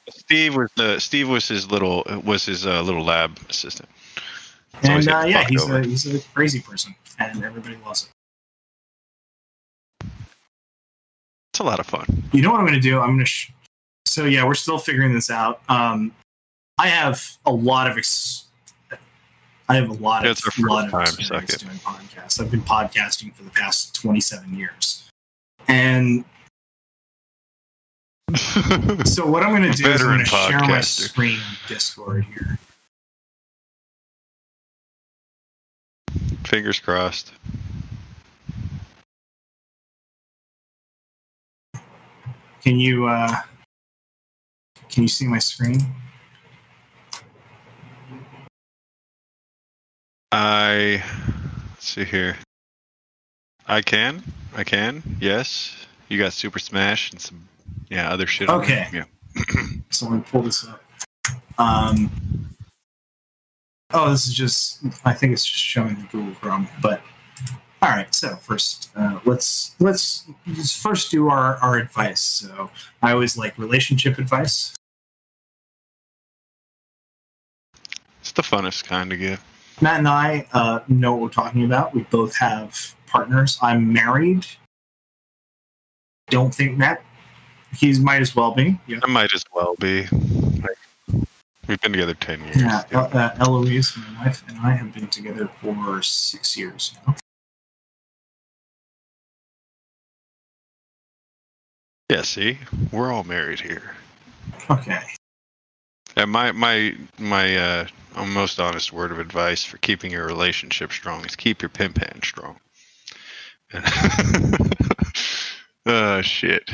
Steve was the Steve was his little was his uh, little lab assistant. And uh, yeah, he's over. a he's a crazy person, and everybody loves it. It's a lot of fun. You know what I'm going to do? I'm going to. Sh- so yeah, we're still figuring this out. Um, I have a lot of ex- I have a lot of, first lot of time, experience doing podcasts. I've been podcasting for the past 27 years, and so what I'm going to do is I'm going to share my screen on Discord here. Fingers crossed. Can you uh, can you see my screen? I let's see here. I can. I can. Yes. You got Super Smash and some yeah other shit. Okay. Yeah. So let me pull this up. Um, oh, this is just, I think it's just showing the Google Chrome. But all right, so first, uh, let's let's just first do our our advice. So I always like relationship advice. It's the funnest kind to give. Matt and I uh, know what we're talking about. We both have partners. I'm married. Don't think Matt. He might as well be. Yeah. I might as well be. We've been together ten years. Yeah, El- uh, Eloise, my wife, and I have been together for six years now. Yeah, see, we're all married here. Okay. And my my my uh, most honest word of advice for keeping your relationship strong is keep your pimp hand strong. oh shit.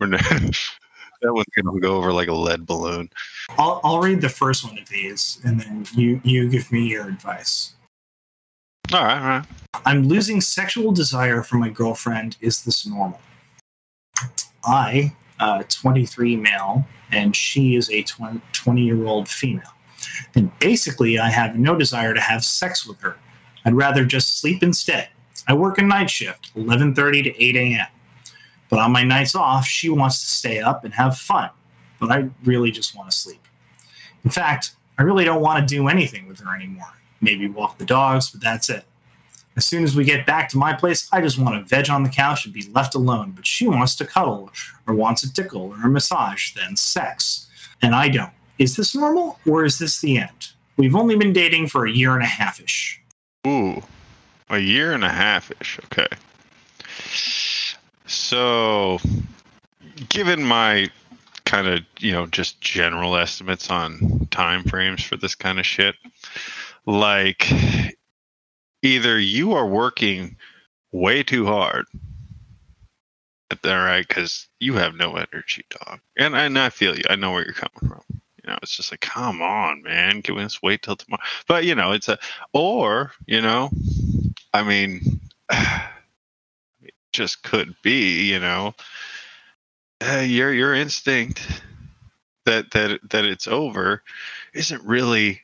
We're not, that one's gonna go over like a lead balloon. I'll, I'll read the first one of these, and then you you give me your advice. All right, all right. I'm losing sexual desire for my girlfriend. Is this normal? I, uh, 23 male, and she is a 20 year old female. And basically, I have no desire to have sex with her. I'd rather just sleep instead. I work a night shift, 11:30 to 8 a.m. But on my nights off, she wants to stay up and have fun. But I really just want to sleep. In fact, I really don't want to do anything with her anymore. Maybe walk the dogs, but that's it. As soon as we get back to my place, I just want to veg on the couch and be left alone. But she wants to cuddle, or wants a tickle, or a massage, then sex. And I don't. Is this normal, or is this the end? We've only been dating for a year and a half ish. Ooh, a year and a half ish. Okay. So, given my kind of you know just general estimates on time frames for this kind of shit, like either you are working way too hard. All right, because you have no energy, dog, and and I feel you. I know where you're coming from. You know, it's just like, come on, man, can we just wait till tomorrow? But you know, it's a or you know, I mean, it just could be, you know, uh, your your instinct that that that it's over isn't really,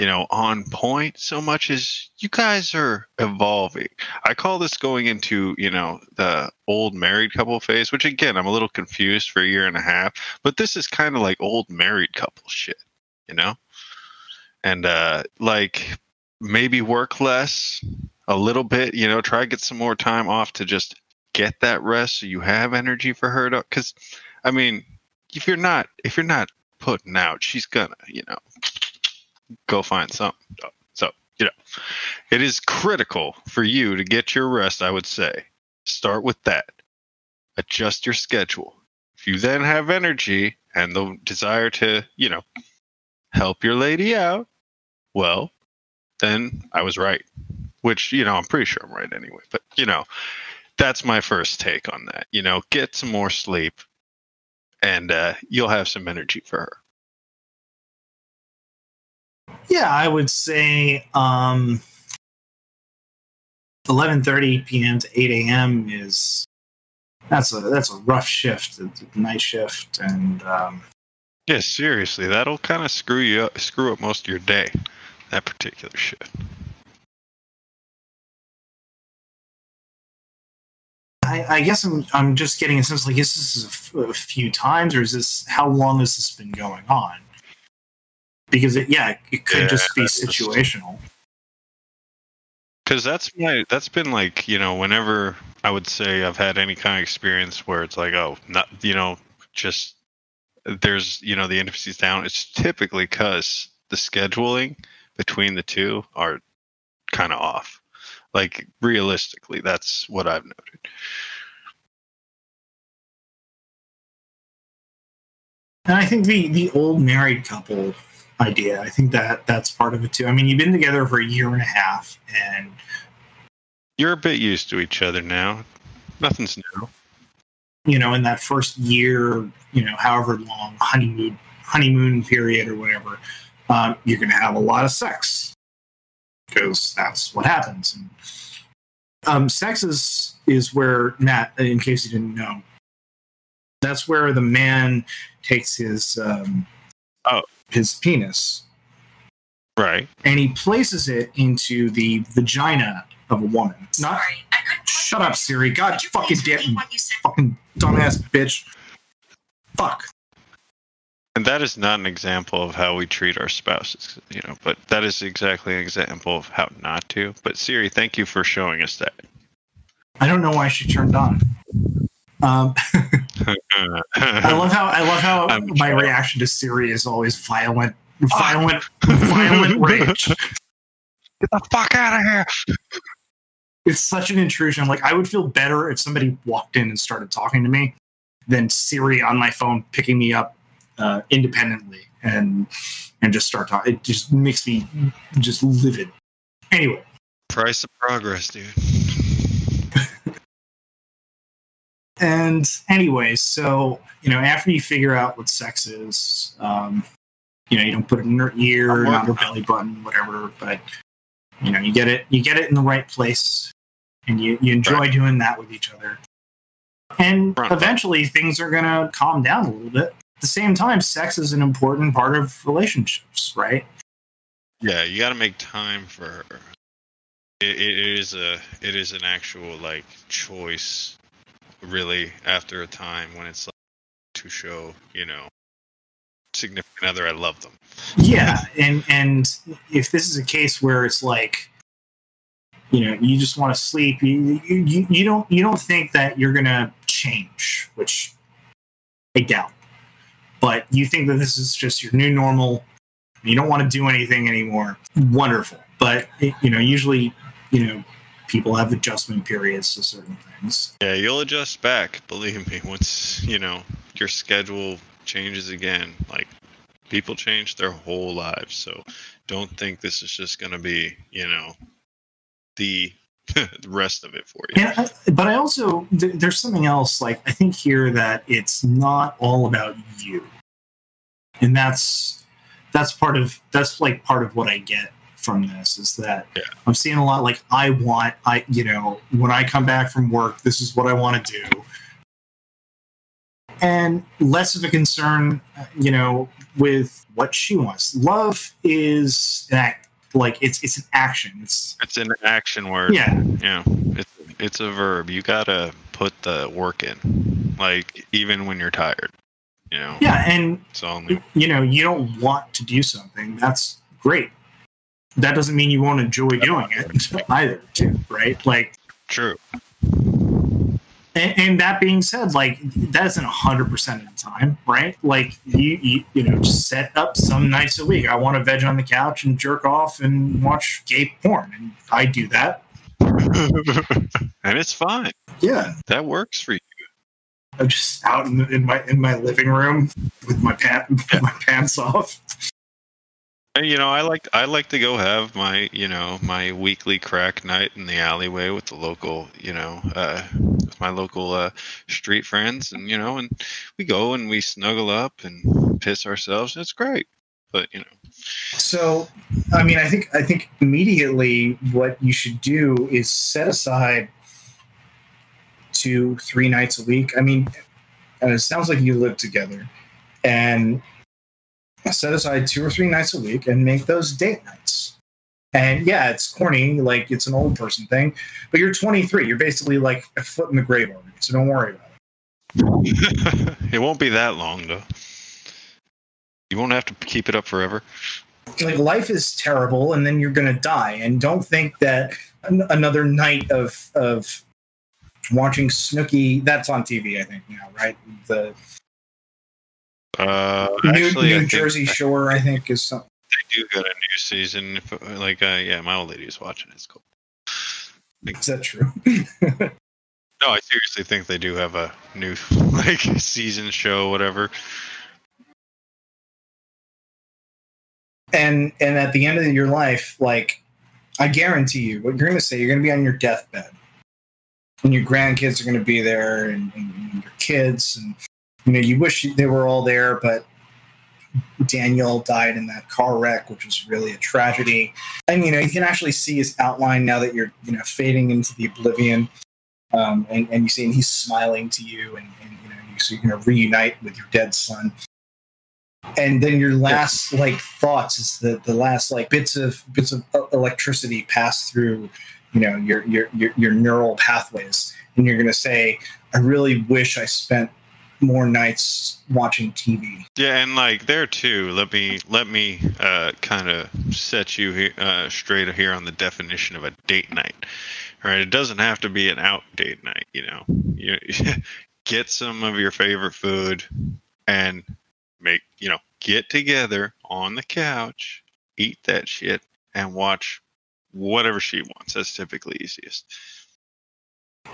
you know, on point so much as you guys are evolving. I call this going into you know the old married couple phase, which again I'm a little confused for a year and a half, but this is kind of like old married couple shit, you know, and uh like maybe work less a little bit, you know, try to get some more time off to just get that rest so you have energy for her to cuz I mean, if you're not if you're not putting out, she's gonna, you know, go find some. So, you know, it is critical for you to get your rest, I would say. Start with that. Adjust your schedule. If you then have energy and the desire to, you know, help your lady out, well, then I was right. Which, you know, I'm pretty sure I'm right anyway. But, you know, that's my first take on that. You know, get some more sleep and uh, you'll have some energy for her. Yeah, I would say um 11:30 p.m. to 8 a.m. is that's a that's a rough shift, a night shift, and um, Yeah, seriously, that'll kind of screw you up, screw up most of your day. That particular shift. I, I guess I'm I'm just getting a sense like is this a, f- a few times or is this how long has this been going on? Because it, yeah, it could Yeah, just be situational. Because that's my that's been like you know whenever I would say I've had any kind of experience where it's like oh not you know just there's you know the intimacy's down. It's typically because the scheduling between the two are kind of off. Like realistically, that's what I've noted. And I think the the old married couple idea, I think that that's part of it too. I mean, you've been together for a year and a half, and You're a bit used to each other now. Nothing's new. you know, in that first year, you know, however long honeymoon honeymoon period or whatever, um, you're going to have a lot of sex because that's what happens. And, um, sex is is where Matt, in case you didn't know, that's where the man takes his um, Oh. his penis Right. and he places it into the vagina of a woman. Not Sorry, I couldn't. shut up, Siri. God you fucking please damn repeat what you said? fucking dumbass bitch. Fuck. And that is not an example of how we treat our spouses, you know, but that is exactly an example of how not to. But Siri, thank you for showing us that. I don't know why she turned on. Um, I love how I love how I'm my sure. reaction to Siri is always violent, violent, violent rage. Get the fuck out of here. It's such an intrusion. Like I would feel better if somebody walked in and started talking to me than Siri on my phone picking me up uh, independently and and just start talking. It just makes me just livid. Anyway, Price of progress, dude. And anyway, so you know, after you figure out what sex is, um, you know, you don't put it in her ear, not her belly button, whatever. But you know, you get it, you get it in the right place, and you you enjoy Right. doing that with each other. And Front- eventually, things are gonna calm down a little bit. At the same time, sex is an important part of relationships, right? Yeah, you got to make time for her. It, it is a it is an actual like choice, really. After a time when it's like to show, you know, significant other, I love them. yeah and and if this is a case where it's like you know you just want to sleep you, you you- don't you don't think that you're gonna change which i doubt but you think that this is just your new normal you don't want to do anything anymore wonderful but you know usually you know people have adjustment periods to certain things Yeah, you'll adjust back. Believe me, once you know your schedule changes again. Like people change their whole lives, so don't think this is just gonna be, you know, the the rest of it for you. And I, but I also th- there's something else like I think here that it's not all about you, and that's that's part of that's like part of what I get from this is that Yeah. I'm seeing a lot like I want I you know when I come back from work this is what I want to do, and less of a concern uh, you know with what she wants. Love is that like it's it's an action. It's It's an action word. yeah Yeah, it's it's a verb. You gotta put the work in, like even when you're tired. You know, yeah and only you know you don't want to do something that's great that doesn't mean you won't enjoy doing it either too right like true. and, and that being said like that isn't 100% of the time right like you, you you know set up some nights a week i want to veg on the couch and jerk off and watch gay porn and i do that and it's fine. Yeah, that works for you. I'm just out in, in my in my living room with my pant with my pants off. You know, I like I like to go have my you know my weekly crack night in the alleyway with the local you know uh, with my local uh, street friends, and you know, and we go and we snuggle up and piss ourselves. It's great, but you know. So, I mean, I think I think immediately what you should do is set aside two, three nights a week. I mean, and it sounds like you live together, and set aside two or three nights a week and make those date nights. And yeah, it's corny, like it's an old person thing, but you're 23. You're basically like a foot in the grave already, so don't worry about it. it won't be that long though. You won't have to keep it up forever. Like life is terrible, and then you're gonna die. And don't think that an- another night of of watching Snooki. That's on TV, I think now, right? The uh, New, actually, New I think Jersey Shore, I think, is something. They do got a new season. If, like, uh, yeah, my old lady is watching. It's cool. Is that true? No, I seriously think they do have a new like season show, whatever. and and at the end of your life, like I guarantee you, what you're going to say, you're going to be on your deathbed, and your grandkids are going to be there, and, and your kids, and you know, you wish they were all there, but Daniel died in that car wreck, which was really a tragedy. And you know, you can actually see his outline now that you're you know fading into the oblivion, um, and and you see and he's smiling to you, and, and you know, you, so you're going to reunite with your dead son. And then your last like thoughts is the the last like bits of bits of electricity pass through, you know, your your your, your neural pathways, and you're going to say, "I really wish I spent more nights watching TV. Yeah, and like there too. Let me let me uh, kind of set you uh, straight here on the definition of a date night. Right, it doesn't have to be an out date night. You know, you get some of your favorite food and make you know get together on the couch, eat that shit, and watch whatever she wants. That's typically easiest.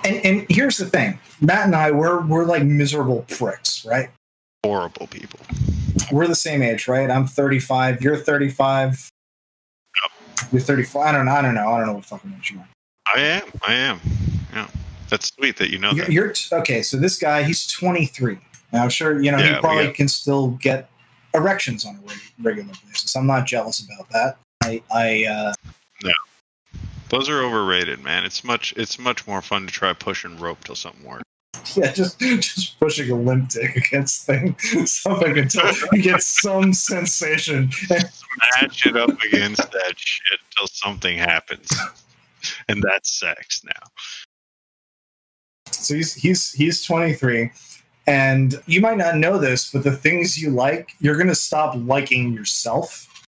And, and here's the thing, Matt and I, we're we're like miserable pricks, right? Horrible people. We're the same age, right? I'm 35. You're 35. You're 34. I don't know. I don't know. I don't know what fucking age you are. I am. I am. Yeah, that's sweet that you know You're, that. you're t- okay. So this guy, he's 23. Now, I'm sure you know Yeah, he probably can still get erections on a reg- regular basis. I'm not jealous about that. I, I uh, Those are overrated, man. It's much. It's much more fun to try pushing rope till something works. yeah, just just pushing a limp dick against thing, something until you get some sensation. Smash it up against that shit till something happens, and that's sex now. So he's he's he's 23, and you might not know this, but the things you like, you're gonna stop liking yourself,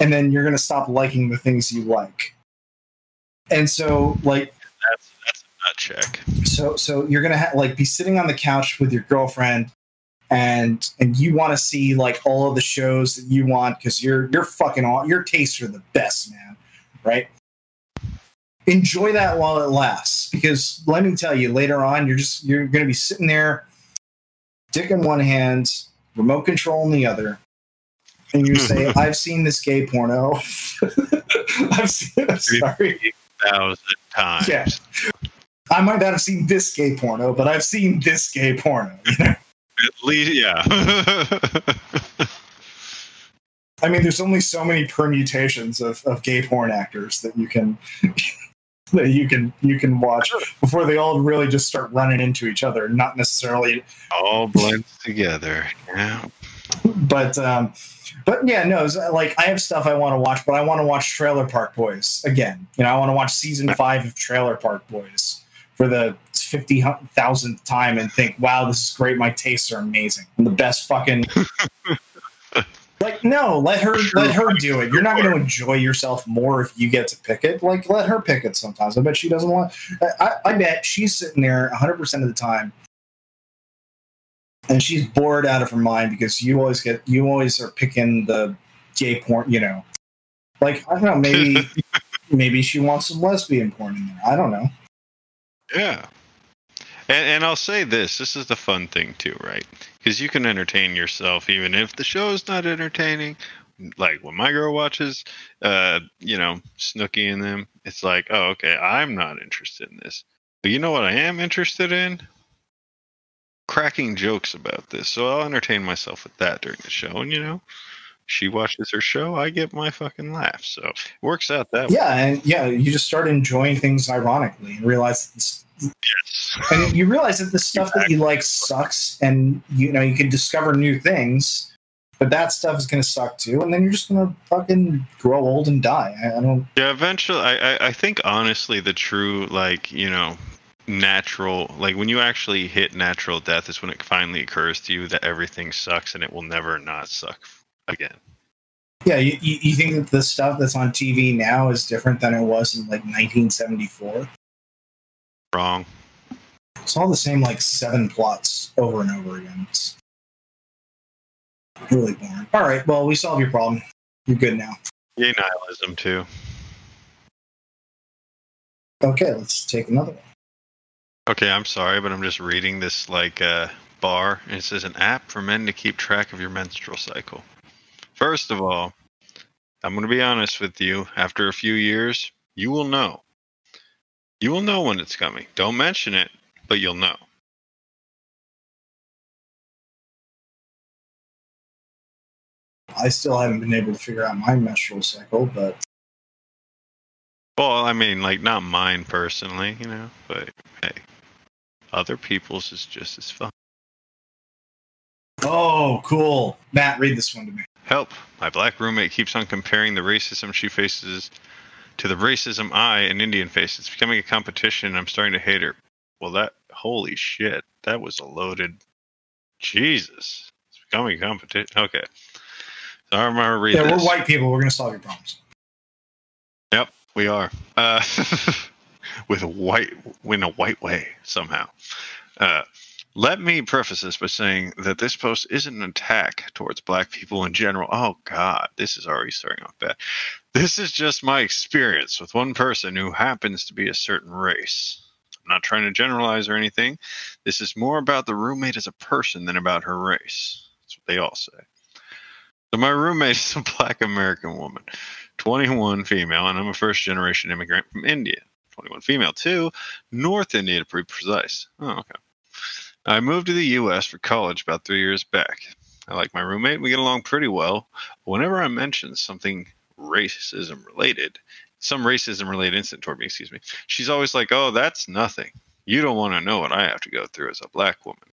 and then you're gonna stop liking the things you like. And so, like, That's that's a nut check. so so you're gonna ha- like be sitting on the couch with your girlfriend, and and you want to see like all of the shows that you want because you're you're fucking all your tastes are the best, man, right? Enjoy that while it lasts, because let me tell you, later on, you're just you're gonna be sitting there, dick in one hand, remote control in the other, and you say, "I've seen this gay porno." I've seen. I'm sorry. Thousand times. Yeah. I might not have seen this gay porno, but I've seen this gay porno. You know? At least, yeah. I mean, there's only so many permutations of, of gay porn actors that you can that you can you can watch before they all really just start running into each other. Not necessarily, All blends together. Yeah. but um, but yeah, no. it's Like I have stuff I want to watch, but I want to watch Trailer Park Boys again. You know, I want to watch season five of Trailer Park Boys for the fifty thousandth time and think, wow, this is great. My tastes are amazing. I'm the best fucking. Like no, let her let her do it. You're not going to enjoy yourself more if you get to pick it. Like let her pick it sometimes. I bet she doesn't want. I, I bet she's sitting there 100 percent of the time, and she's bored out of her mind because you always get you always are picking the gay porn. You know, like I don't know. Maybe maybe she wants some lesbian porn in there. I don't know. Yeah. And, and I'll say this: this is the fun thing too, right? Because you can entertain yourself even if the show is not entertaining. Like when my girl watches, uh, you know, Snooki and them, it's like, oh, okay, I'm not interested in this. But you know what I am interested in? Cracking jokes about this. So I'll entertain myself with that during the show. And you know, she watches her show, I get my fucking laugh. So it works out that way. Yeah, and yeah, you just start enjoying things ironically and realize this, Yes. and you realize that the stuff that you like sucks, and you know you can discover new things, but that stuff is going to suck too, and then you're just going to fucking grow old and die. I, I don't. Yeah, eventually, I, I, I think honestly, the true like you know natural like when you actually hit natural death is when it finally occurs to you that everything sucks and it will never not suck again. Yeah, you, you think that the stuff that's on TV now is different than it was in like 1974? Wrong. It's all the same, like seven plots over and over again. It's really boring. All right, well, we solved your problem. You're good now. Yay nihilism too. Okay, let's take another one. Okay, I'm sorry, but I'm just reading this like uh, bar, and it says an app for men to keep track of your menstrual cycle. First of all, I'm going to be honest with you. After a few years, you will know. You will know when it's coming. Don't mention it, but you'll know. I still haven't been able to figure out my menstrual cycle, but Well, I mean, like not mine personally, you know, but hey, other people's is just as fun. oh, cool. Matt, read this one to me. Help! My black roommate keeps on comparing the racism she faces to the racism I, an Indian, face. It's becoming a competition, and I'm starting to hate her. Well, that holy shit, that was a loaded. Jesus, it's becoming a competition. Okay, so I'm read Yeah, this. we're white people. We're going to solve your problems. Yep, we are. Uh, with a white, in a white way somehow. Uh, let me preface this by saying that this post isn't an attack towards black people in general. Oh God, this is already starting off bad. This is just my experience with one person who happens to be a certain race. I'm not trying to generalize or anything. This is more about the roommate as a person than about her race. That's what they all say. So my roommate is a black American woman. 21 female, and I'm a first generation immigrant from India. 21 female, too. North India, to be precise. Oh, okay. I moved to the U.S. for college about three years back. I like my roommate. We get along pretty well. Whenever I mention something racism related, some racism related incident toward me, excuse me, she's always like, oh, that's nothing. You don't want to know what I have to go through as a black woman.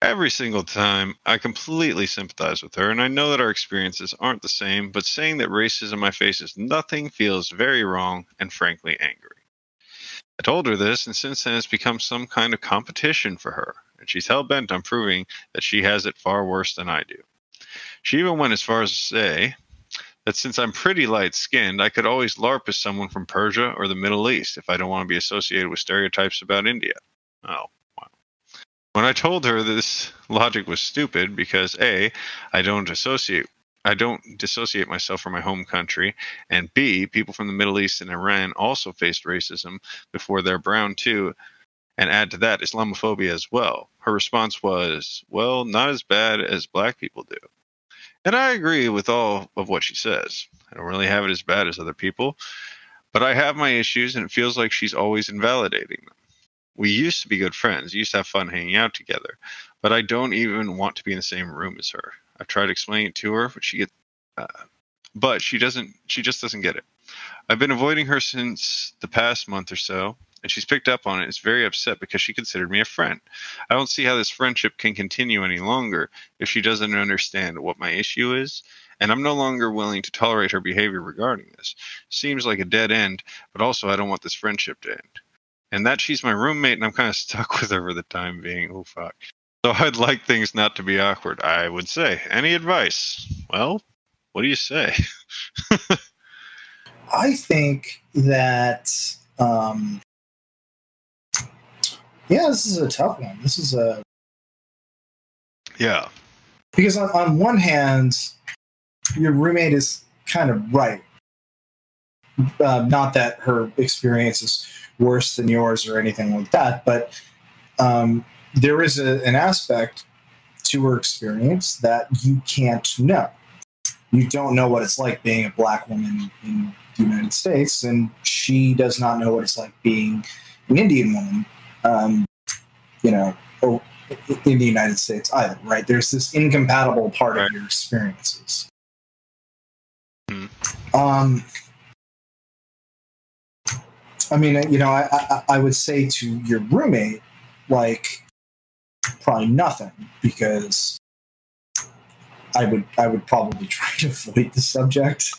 Every single time, I completely sympathize with her, and I know that our experiences aren't the same, but saying that racism I face is nothing feels very wrong and frankly angry. I told her this, and since then it's become some kind of competition for her, and she's hell bent on proving that she has it far worse than I do. She even went as far as to say that since I'm pretty light skinned, I could always LARP as someone from Persia or the Middle East if I don't want to be associated with stereotypes about India. Oh. When I told her this logic was stupid because A, I don't associate I don't dissociate myself from my home country, and B, people from the Middle East and Iran also faced racism before they're brown too, and add to that Islamophobia as well. Her response was, well, not as bad as black people do. And I agree with all of what she says. I don't really have it as bad as other people, but I have my issues, and it feels like she's always invalidating them. We used to be good friends, used to have fun hanging out together, but I don't even want to be in the same room as her. I've tried explaining it to her, but she get, uh, but she doesn't. She just doesn't get it. I've been avoiding her since the past month or so, and she's picked up on it. Is very upset because she considered me a friend. I don't see how this friendship can continue any longer if she doesn't understand what my issue is, and I'm no longer willing to tolerate her behavior regarding this. Seems like a dead end, but also I don't want this friendship to end. And that she's my roommate, and I'm kind of stuck with her for the time being. Oh fuck. So I'd like things not to be awkward, I would say. Any advice? Well, what do you say? I think that, um, yeah, this is a tough one. This is a yeah. because on, on one hand, your roommate is kind of right. Uh, not that her experience is worse than yours or anything like that, but um, there is a, an aspect to her experience that you can't know. You don't know what it's like being a black woman in the United States, and she does not know what it's like being an Indian woman, um, you know, or in the United States either, right? There's this incompatible part Right. of your experiences. Hmm. Um, I mean, you know, I, I, I would say to your roommate, like, probably nothing because I would I would probably try to avoid the subject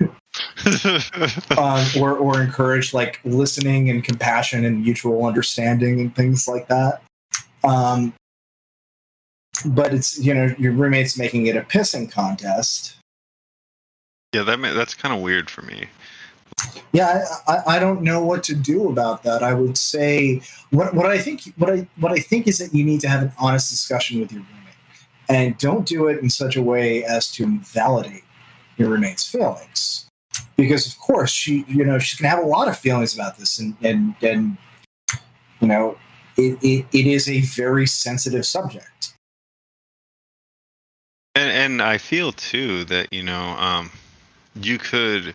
um, or or encourage like listening and compassion and mutual understanding and things like that. Um, but it's you know your roommate's making it a pissing contest. yeah, that ma- that's kind of weird for me. Yeah, I, I, don't know what to do about that. I would say what what I think what I what I think is that you need to have an honest discussion with your roommate, and don't do it in such a way as to invalidate your roommate's feelings, because of course she you know she's gonna have a lot of feelings about this, and and and you know it, it, it is a very sensitive subject. And and I feel too that you know, um, you could,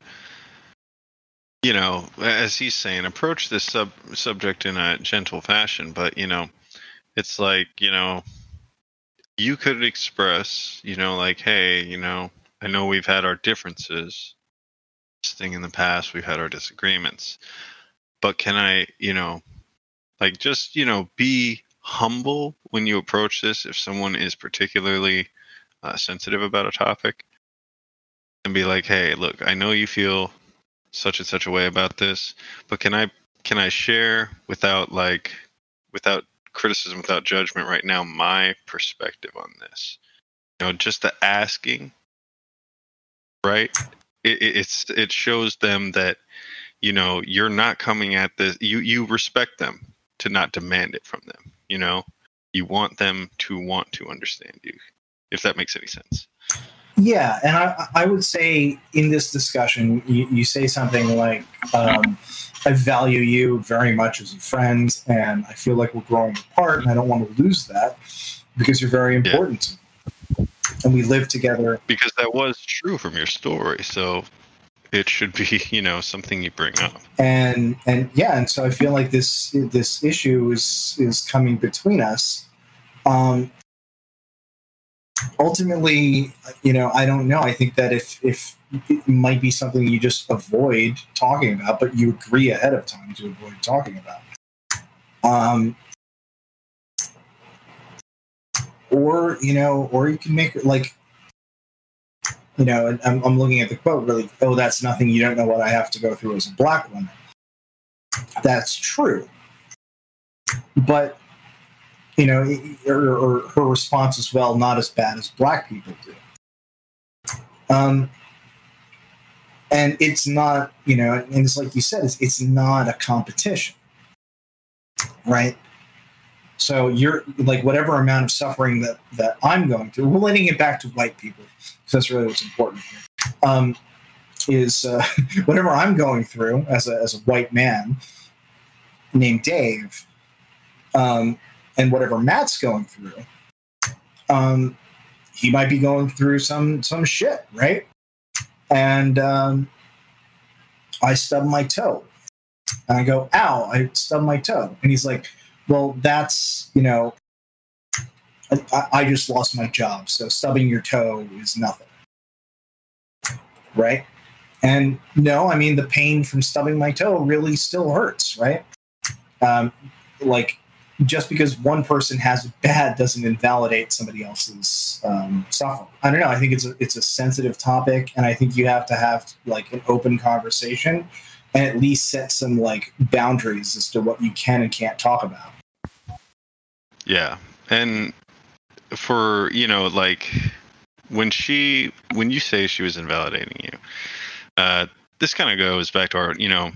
you know, as he's saying, approach this sub subject in a gentle fashion. But you know, it's like you know, you could express, you know, like, hey, you know, I know we've had our differences. This thing in the past, we've had our disagreements. But can I, you know, like just you know, be humble when you approach this. If someone is particularly uh, sensitive about a topic and be like hey look i know you feel such and such a way about this but can i can i share without like without criticism without judgment right now my perspective on this? You know just the asking right? It, it, it's it shows them that you know you're not coming at this you you respect them to not demand it from them you know? You want them to want to understand you if that makes any sense Yeah, and I, I would say in this discussion, you, you say something like, um, I value you very much as a friend, and I feel like we're growing apart, and I don't want to lose that because you're very important to me. And we live together. because that was true from your story so it should be you know something you bring up And and yeah, and so I feel like this this issue is is coming between us. Um, ultimately, you know, I don't know. I think that if if it might be something you just avoid talking about, but you agree ahead of time to avoid talking about. Um, or you know, or you can make it like, you know, I'm, I'm looking at the quote really. Oh, that's nothing. You don't know what I have to go through as a black woman. That's true, but you know, or, or her response as well, not as bad as black people do. Um, and it's not, you know, and it's like you said, it's, it's not a competition, right? So you're like whatever amount of suffering that that I'm going through. We're letting it back to white people because that's really what's important here. Um, is uh, whatever I'm going through as a as a white man named Dave, um, and whatever Matt's going through, um, he might be going through some some shit, right? And um, I stub my toe, and I go, "Ow!" I stubbed my toe, and he's like, "Well, that's you know, I, I just lost my job, so stubbing your toe is nothing, right?" And no, I mean the pain from stubbing my toe really still hurts, right? Um, like just because one person has it bad doesn't invalidate somebody else's um, suffering. I don't know. I think it's a, it's a sensitive topic, and I think you have to have like an open conversation and at least set some like boundaries as to what you can and can't talk about. yeah and for you know like when she when you say she was invalidating you uh this kind of goes back to our you know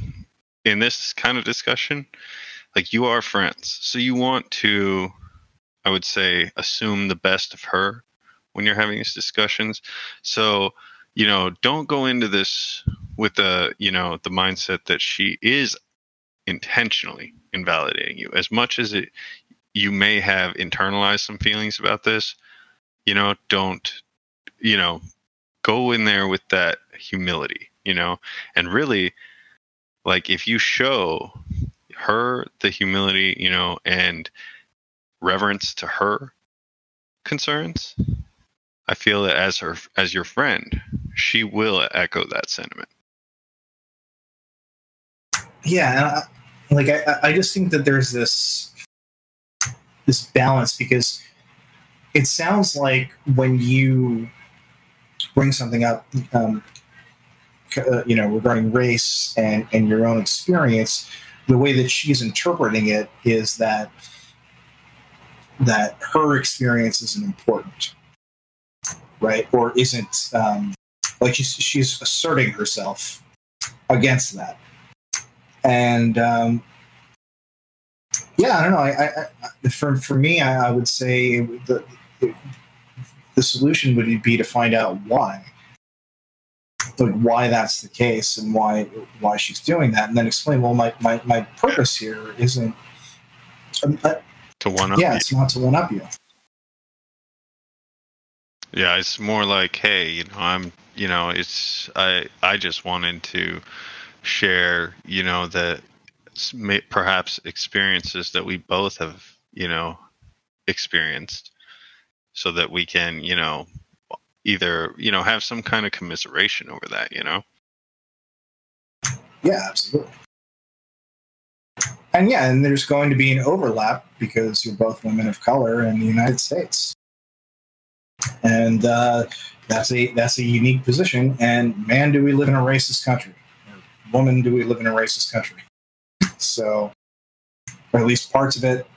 in this kind of discussion like you are friends. So you want to i would say assume the best of her when you're having these discussions. So you know don't go into this with the you know the mindset that she is intentionally invalidating you. As much as it you may have internalized some feelings about this, you know, don't, you know, go in there with that humility, you know, and really, like, if you show her the humility, you know, and reverence to her concerns, I feel that as her as your friend, she will echo that sentiment. Yeah, like I, I just think that there's this this balance because it sounds like when you bring something up, um, uh, you know, regarding race and and your own experience, the way that she's interpreting it is that that her experience isn't important, right? Or isn't um, like she's she's asserting herself against that, and um, yeah, I don't know. I, I, for for me, I, I would say the the solution would be to find out why like why that's the case and why why she's doing that, and then explain. Well, my my, my purpose here isn't um, uh, to one up. Yeah, you. it's not to one up you. Yeah, it's more like, hey, you know, I'm, you know, it's I I just wanted to share, you know, that perhaps experiences that we both have, you know, experienced, so that we can, you know, either you know have some kind of commiseration over that you know? Yeah absolutely. And yeah and there's going to be an overlap because you're both women of color in the united states. And uh, that's a that's a unique position and man do we live in a racist country woman do we live in a racist country. So or at least parts of it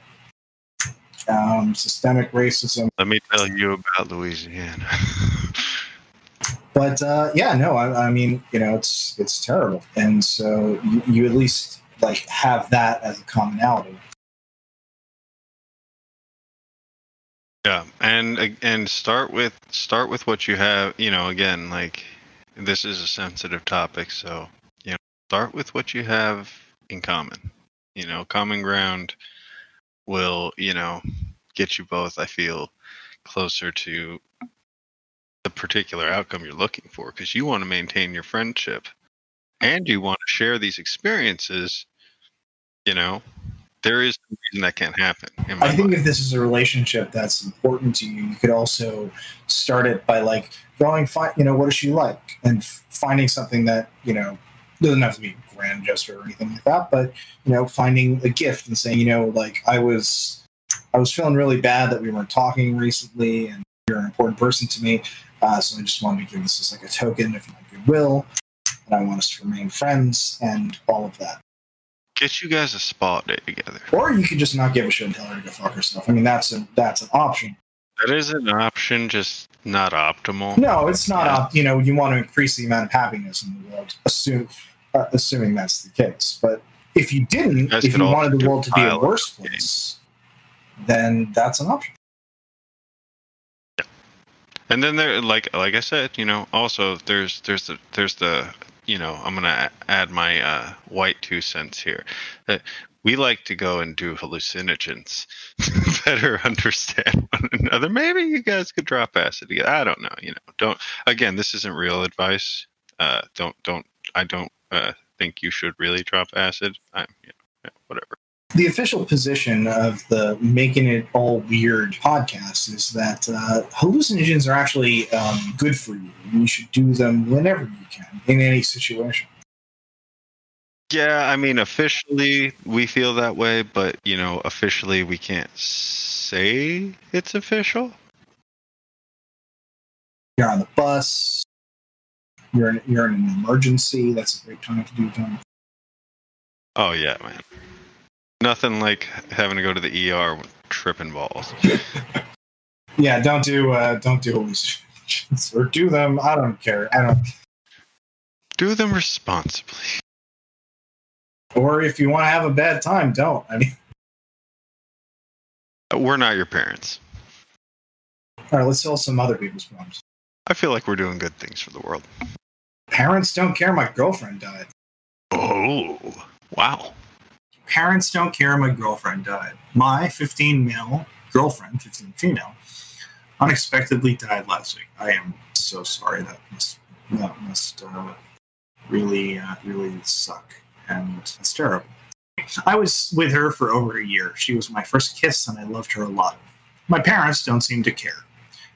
um, systemic racism. Let me tell you about Louisiana. but uh, yeah, no, I, I, mean, you know, it's it's terrible, and so you, you at least like have that as a commonality. Yeah, and and start with start with what you have. You know, again, like this is a sensitive topic, so you know, start with what you have in common. You know, common ground will, you know, get you both, I feel, closer to the particular outcome you're looking for because you want to maintain your friendship and you want to share these experiences, you know, there is no reason that can't happen. I think mind. if this is a relationship that's important to you, you could also start it by like going, find, you know, what does she like, and finding something that you know doesn't have to be a grand gesture or anything like that, but you know, finding a gift and saying, you know, like I was, I was feeling really bad that we weren't talking recently, and you're an important person to me, uh, so I just wanted to give this as like a token of my goodwill, and I want us to remain friends and all of that. Get you guys a spa day together, or you could just not give a shit and tell her to go fuck herself. I mean, that's a that's an option. That is an option, just not optimal. No, it's not. Yeah. Op- you know, you want to increase the amount of happiness in the world. Assume uh, assuming that's the case. But if you didn't, if you wanted the world to be a worse place, then that's an option. Yeah. And then there, like like I said, you know, also there's there's the there's the you know I'm gonna add my uh, white two cents here. That we like to go and do hallucinogens to better understand one another. Maybe you guys could drop acid together. I don't know. You know, don't. Again, this isn't real advice. Uh, don't don't. I don't uh, think you should really drop acid, I'm, you know, yeah, whatever. The official position of the Making It All Weird podcast is that uh, hallucinogens are actually um, good for you. You should do them whenever you can, in any situation. Yeah, I mean, officially we feel that way, but, you know, officially we can't say it's official. You're on the bus, you're in, you're in an emergency, that's a great time to do them. Oh yeah, man. Nothing like having to go to the ER with tripping balls. yeah, don't do uh, don't do or do them. I don't care. I don't. Do them responsibly. Or if you want to have a bad time, don't. I mean, we're not your parents. All right, let's solve some other people's problems. I feel like we're doing good things for the world. Parents don't care. My girlfriend died. Oh, wow. parents don't care. My girlfriend died. My 15 male girlfriend, 15 female, unexpectedly died last week. I am so sorry. That must that must uh, really uh, really suck, and it's terrible. I was with her for over a year. She was my first kiss, and I loved her a lot. My parents don't seem to care.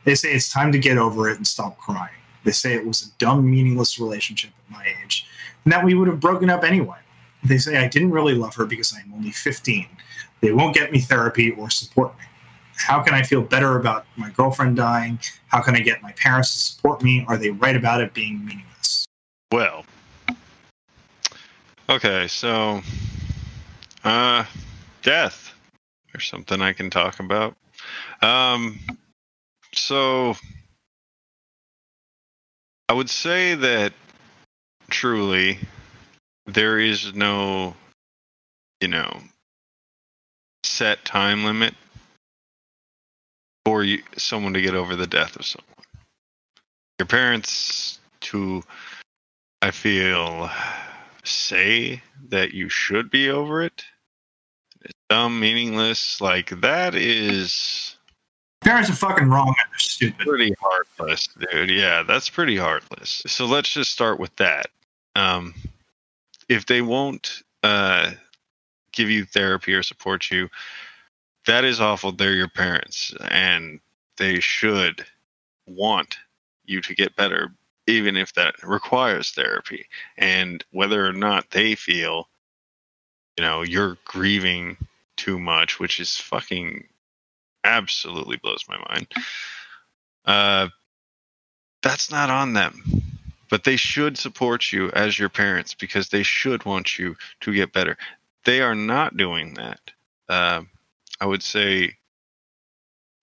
They say it's time to get over it and stop crying. They say it was a dumb, meaningless relationship at my age, and that we would have broken up anyway. They say I didn't really love her because I'm only 15. They won't get me therapy or support me. How can I feel better about my girlfriend dying? How can I get my parents to support me? Are they right about it being meaningless? Well, okay, so uh, death or something I can talk about. Um, so would say that truly there is no, you know, set time limit for you, someone to get over the death of someone. Your parents, to I feel, say that you should be over it. It's dumb, meaningless. Like that is Parents are fucking wrong and they're stupid. pretty heartless, dude. Yeah, that's pretty heartless. So let's just start with that. Um, if they won't uh, give you therapy or support you, that is awful. They're your parents, and they should want you to get better, even if that requires therapy. And whether or not they feel, you know, you're grieving too much, which is fucking absolutely blows my mind. Uh, that's not on them. But they should support you as your parents because they should want you to get better. They are not doing that. Uh, I would say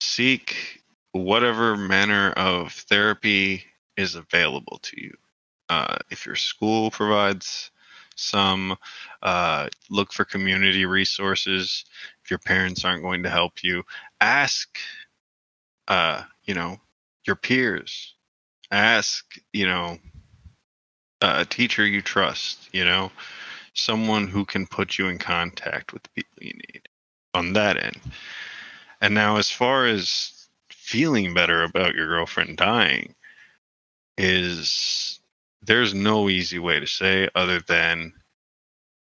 seek whatever manner of therapy is available to you. Uh, if your school provides some, uh, look for community resources. If your parents aren't going to help you, ask, uh, you know, your peers. Ask, you know, a teacher you trust, you know, someone who can put you in contact with the people you need on that end. And now, as far as feeling better about your girlfriend dying, is there's no easy way to say other than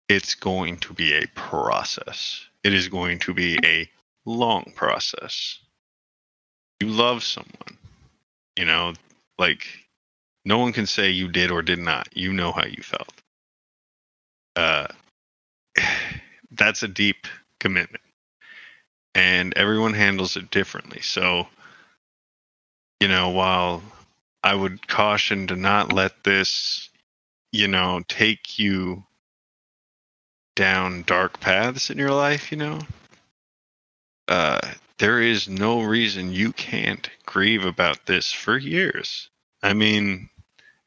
it's going to be a process. It is going to be a long process. You love someone, you know, like no one can say you did or did not. You know how you felt. Uh, that's a deep commitment, and everyone handles it differently. So, you know, while I would caution to not let this, you know, take you down dark paths in your life, you know, uh, there is no reason you can't grieve about this for years. I mean,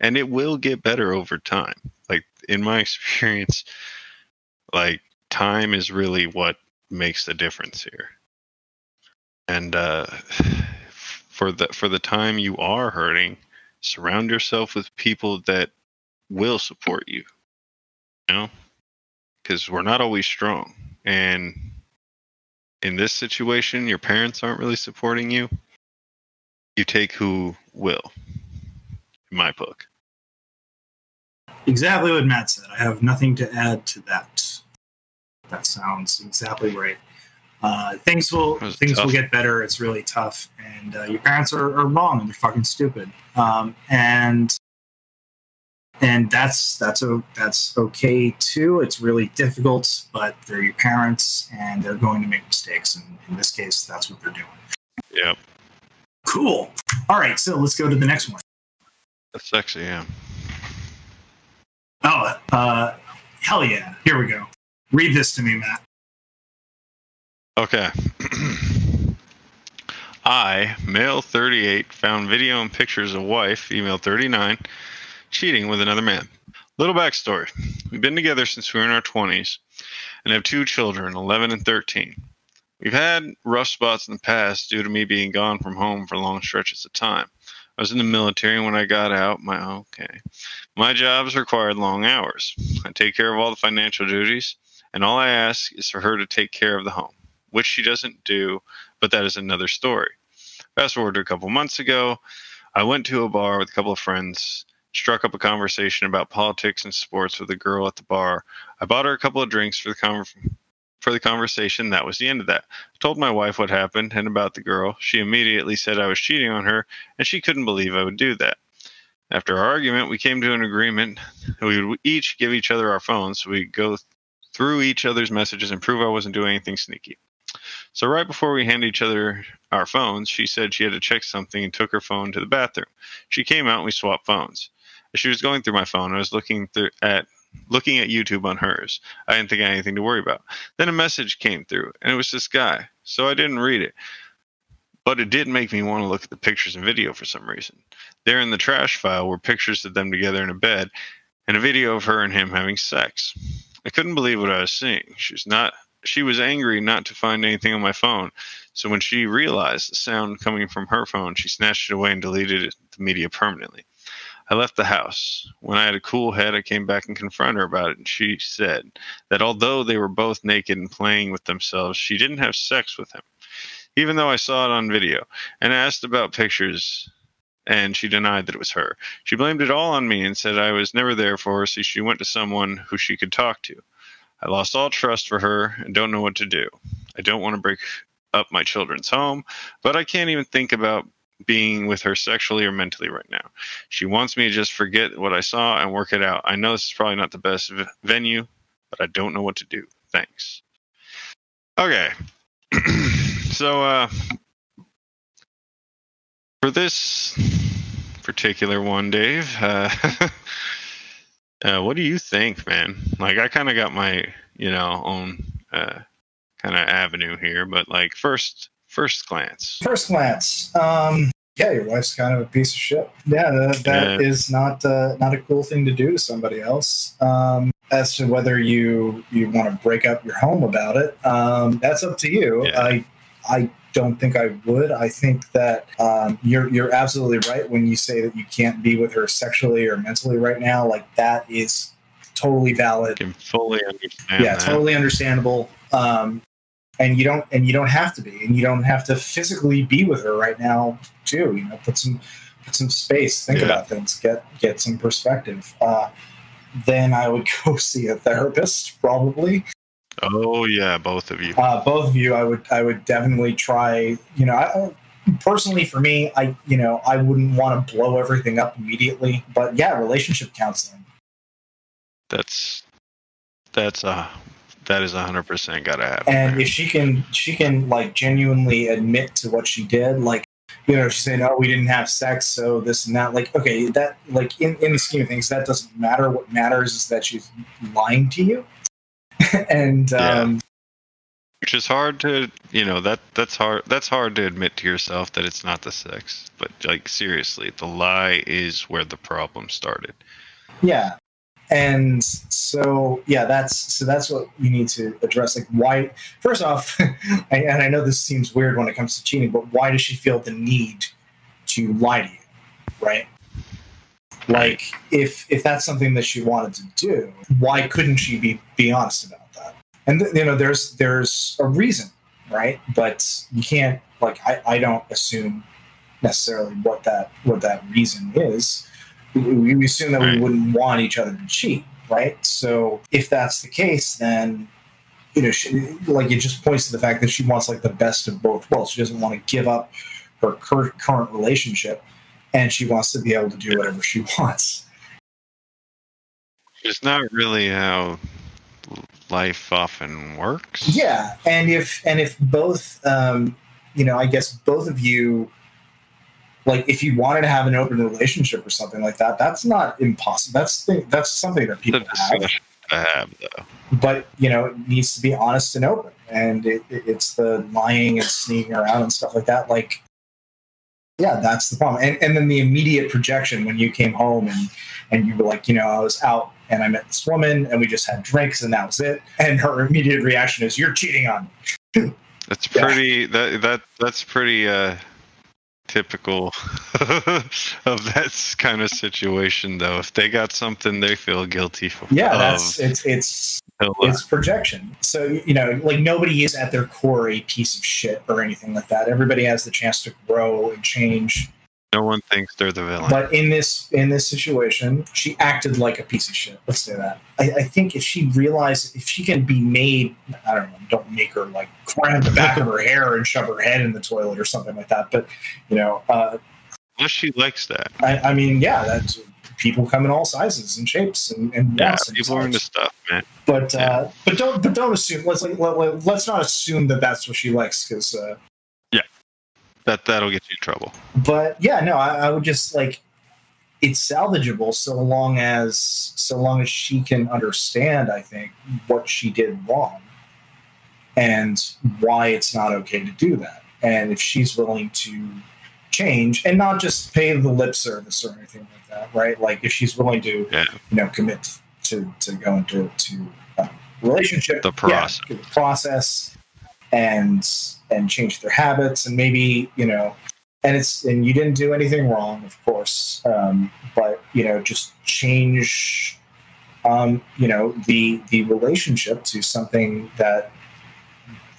and it will get better over time. Like in my experience, like time is really what makes the difference here. And uh, for the for the time you are hurting, surround yourself with people that will support you. You know, because we're not always strong, and in this situation, your parents aren't really supporting you. You take who will in my book. Exactly what Matt said. I have nothing to add to that. That sounds exactly right. Uh, things will things will get better. It's really tough, and uh, your parents are, are wrong and they're fucking stupid. Um, and and that's that's that's okay too. It's really difficult, but they're your parents, and they're going to make mistakes. And in this case, that's what they're doing. Yep, Cool. All right, so let's go to the next one. that's sexy. Yeah. Oh, uh, hell yeah! Here we go. Read this to me, Matt. Okay. I, male 38, found video and pictures of wife, female 39, cheating with another man. Little backstory. We've been together since we were in our 20s and have two children, 11 and 13. We've had rough spots in the past due to me being gone from home for long stretches of time. I was in the military, and when I got out, my okay, my jobs required long hours. I take care of all the financial duties, and all I ask is for her to take care of the home, which she doesn't do, but that is another story. Fast forward to a couple months ago, I went to a bar with a couple of friends, struck up a conversation about politics and sports with a girl at the bar. I bought her a couple of drinks for the con- for the conversation. That was the end of that. I told my wife what happened and about the girl. She immediately said I was cheating on her, and she couldn't believe I would do that. After our argument, we came to an agreement. We would each give each other our phones so we'd go through each other's messages and prove I wasn't doing anything sneaky. So, right before we handed each other our phones, she said she had to check something and took her phone to the bathroom. She came out and we swapped phones. She was going through my phone, I was looking through at looking at YouTube on hers. I didn't think I had anything to worry about. Then a message came through, and it was this guy. So I didn't read it. But it did make me want to look at the pictures and video for some reason. There in the trash file were pictures of them together in a bed and a video of her and him having sex. I couldn't believe what I was seeing. She's not she was angry not to find anything on my phone. So when she realized the sound coming from her phone, she snatched it away and deleted the media permanently. I left the house. When I had a cool head, I came back and confronted her about it, and she said that although they were both naked and playing with themselves, she didn't have sex with him, even though I saw it on video, and asked about pictures, and she denied that it was her. She blamed it all on me and said I was never there for her, so she went to someone who she could talk to. I lost all trust for her and don't know what to do. I don't want to break up my children's home, but I can't even think about being with her sexually or mentally right now. She wants me to just forget what I saw and work it out. I know this is probably not the best v- venue, but I don't know what to do. Thanks. Okay. so, uh, for this particular one, Dave, uh, uh, what do you think, man? Like, I kind of got my, you know, own uh, kind of avenue here, but like, first, first glance. First glance, um, yeah, your wife's kind of a piece of shit. Yeah, that, that Yeah. is not uh, not a cool thing to do to somebody else. Um, as to whether you you want to break up your home about it, um, that's up to you. Yeah. I I don't think I would. I think that um, you're you're absolutely right when you say that you can't be with her sexually or mentally right now. Like that is totally valid can fully understand yeah that. totally understandable um and you don't and you don't have to be and you don't have to physically be with her right now too you know put some put some space think Yeah. about things get get some perspective uh then i would go see a therapist probably Oh yeah, both of you. uh both of you i would i would definitely try you know I, personally for me i you know i wouldn't want to blow everything up immediately but yeah relationship counseling That's that's a that is a hundred percent gotta happen. and if she can she can like genuinely admit to what she did like you know she's saying oh we didn't have sex so this and that like okay that like in, in the scheme of things that doesn't matter what matters is that she's lying to you and Yeah. um Which is hard to you know that that's hard that's hard to admit to yourself that it's not the sex. But like seriously, the lie is where the problem started. yeah and so yeah that's so that's what you need to address like why first off and i know this seems weird when it comes to cheating but why does she feel the need to lie to you right? Like if if that's something that she wanted to do why couldn't she be be honest about that? And you know there's there's a reason right? But you can't like i i don't assume necessarily what that what that reason is we, assume that we wouldn't want each other to cheat right? So if that's the case then you know she, like it just points to the fact that she wants like the best of both worlds. She doesn't want to give up her cur- current relationship and she wants to be able to do whatever she wants. It's not really how life often works. yeah and if and if both um you know i guess both of you like if you wanted to have an open relationship or something like that that's not impossible that's that's something that people have have though. but you know it needs to be honest and open and it, it- it's the lying and sneaking around and stuff like that like yeah that's the problem and, and then the immediate projection when you came home and and you were like you know i was out and i met this woman and we just had drinks and that was it and her immediate reaction is you're cheating on me That's Yeah. pretty that that that's pretty uh typical of that kind of situation though. If they got something they feel guilty for yeah that's it's it's uh, it's projection. So you know, like nobody is at their core a piece of shit or anything like that. Everybody has the chance to grow and change. No one thinks they're the villain. But in this in this situation, she acted like a piece of shit. Let's say that. I, I think if she realized if she can be made, I don't know, don't make her like cry the back of her hair and shove her head in the toilet or something like that. But you know, uh, unless she likes that. I, I mean, yeah, that's people come in all sizes and shapes and, and yeah, people are into stuff, man. But yeah. uh, but don't but don't assume. Let's like let, us not assume that that's what she likes because uh, that that'll get you in trouble. But yeah, no, I, I would just like it's salvageable so long as so long as she can understand. I think what she did wrong and why it's not okay to do that. And if she's willing to change and not just pay the lip service or anything like that, right? Like if she's willing to, yeah. you know, commit to to go into to um, relationship, the process, yeah, the process, and and change their habits, and maybe you know, and it's and you didn't do anything wrong, of course, um, but you know, just change, um, you know, the the relationship to something that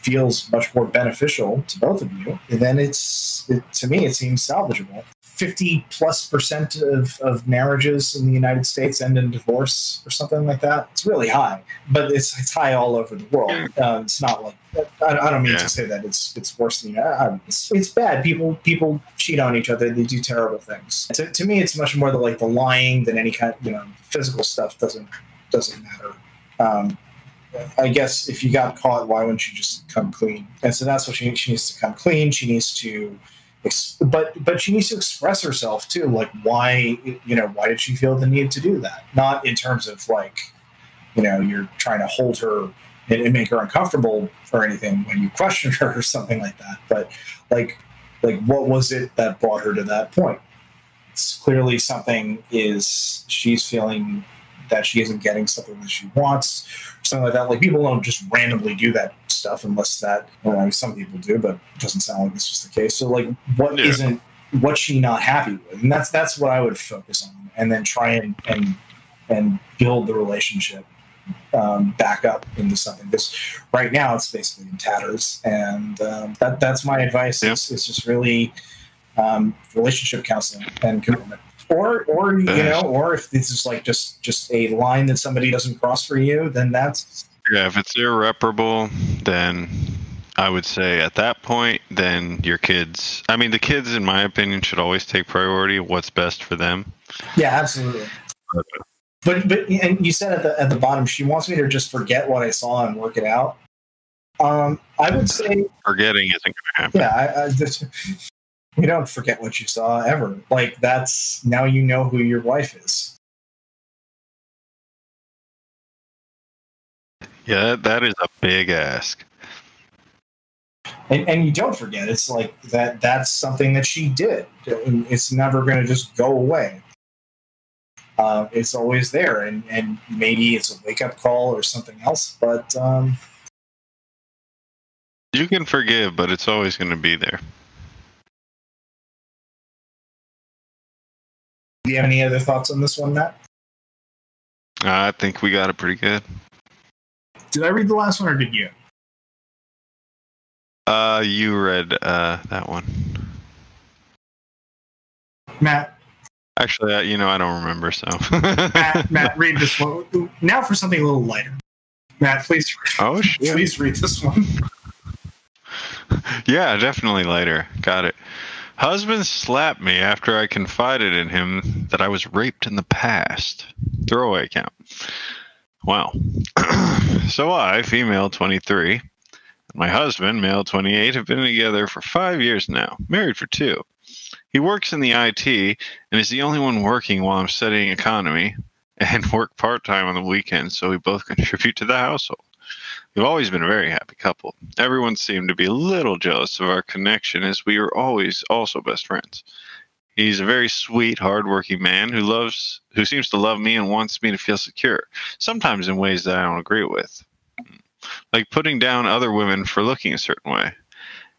feels much more beneficial to both of you, then it's it, to me it seems salvageable. 50 plus percent of, of marriages in the United States end in divorce or something like that. It's really high, but it's, it's high all over the world. Uh, it's not like I, I don't mean yeah. to say that it's it's worse than uh, it's, it's bad. People people cheat on each other. They do terrible things. To, to me, it's much more the like the lying than any kind. You know, physical stuff doesn't doesn't matter. Um, I guess if you got caught, why wouldn't you just come clean? And so that's what she she needs to come clean. She needs to, but but she needs to express herself too. Like why you know why did she feel the need to do that? Not in terms of like, you know, you're trying to hold her and, and make her uncomfortable or anything when you question her or something like that. But like like what was it that brought her to that point? It's clearly something is she's feeling that she isn't getting something that she wants, or something like that. Like people don't just randomly do that stuff unless that. Well, some people do, but it doesn't sound like this was the case. So like, what yeah. not what's she not happy with? And that's that's what I would focus on, and then try and and and build the relationship um, back up into something. Because right now it's basically in tatters, and um, that that's my advice. Yep. It's, it's just really um, relationship counseling and commitment or or you know or if this is like just just a line that somebody doesn't cross for you then that's yeah if it's irreparable then i would say at that point then your kids i mean the kids in my opinion should always take priority what's best for them yeah absolutely but but and you said at the at the bottom she wants me to just forget what i saw and work it out um i would say forgetting isn't going to happen yeah I, I just, you don't forget what you saw ever. Like that's now you know who your wife is. Yeah, that is a big ask. And, and you don't forget. It's like that. That's something that she did. It's never going to just go away. Uh, it's always there, and and maybe it's a wake up call or something else. But um, you can forgive, but it's always going to be there. Do you have any other thoughts on this one, Matt? I think we got it pretty good. Did I read the last one or did you? Uh, you read uh, that one. Matt. Actually, uh, you know, I don't remember. So, Matt, Matt, read this one now for something a little lighter. Matt, please. Oh, shit. please read this one. yeah, definitely lighter. Got it. Husband slapped me after I confided in him that I was raped in the past. Throwaway account. Wow. so I, female 23, and my husband, male 28, have been together for five years now, married for two. He works in the IT and is the only one working while I'm studying economy and work part time on the weekends, so we both contribute to the household. We've always been a very happy couple. Everyone seemed to be a little jealous of our connection as we were always also best friends. He's a very sweet, hardworking man who loves who seems to love me and wants me to feel secure, sometimes in ways that I don't agree with. Like putting down other women for looking a certain way.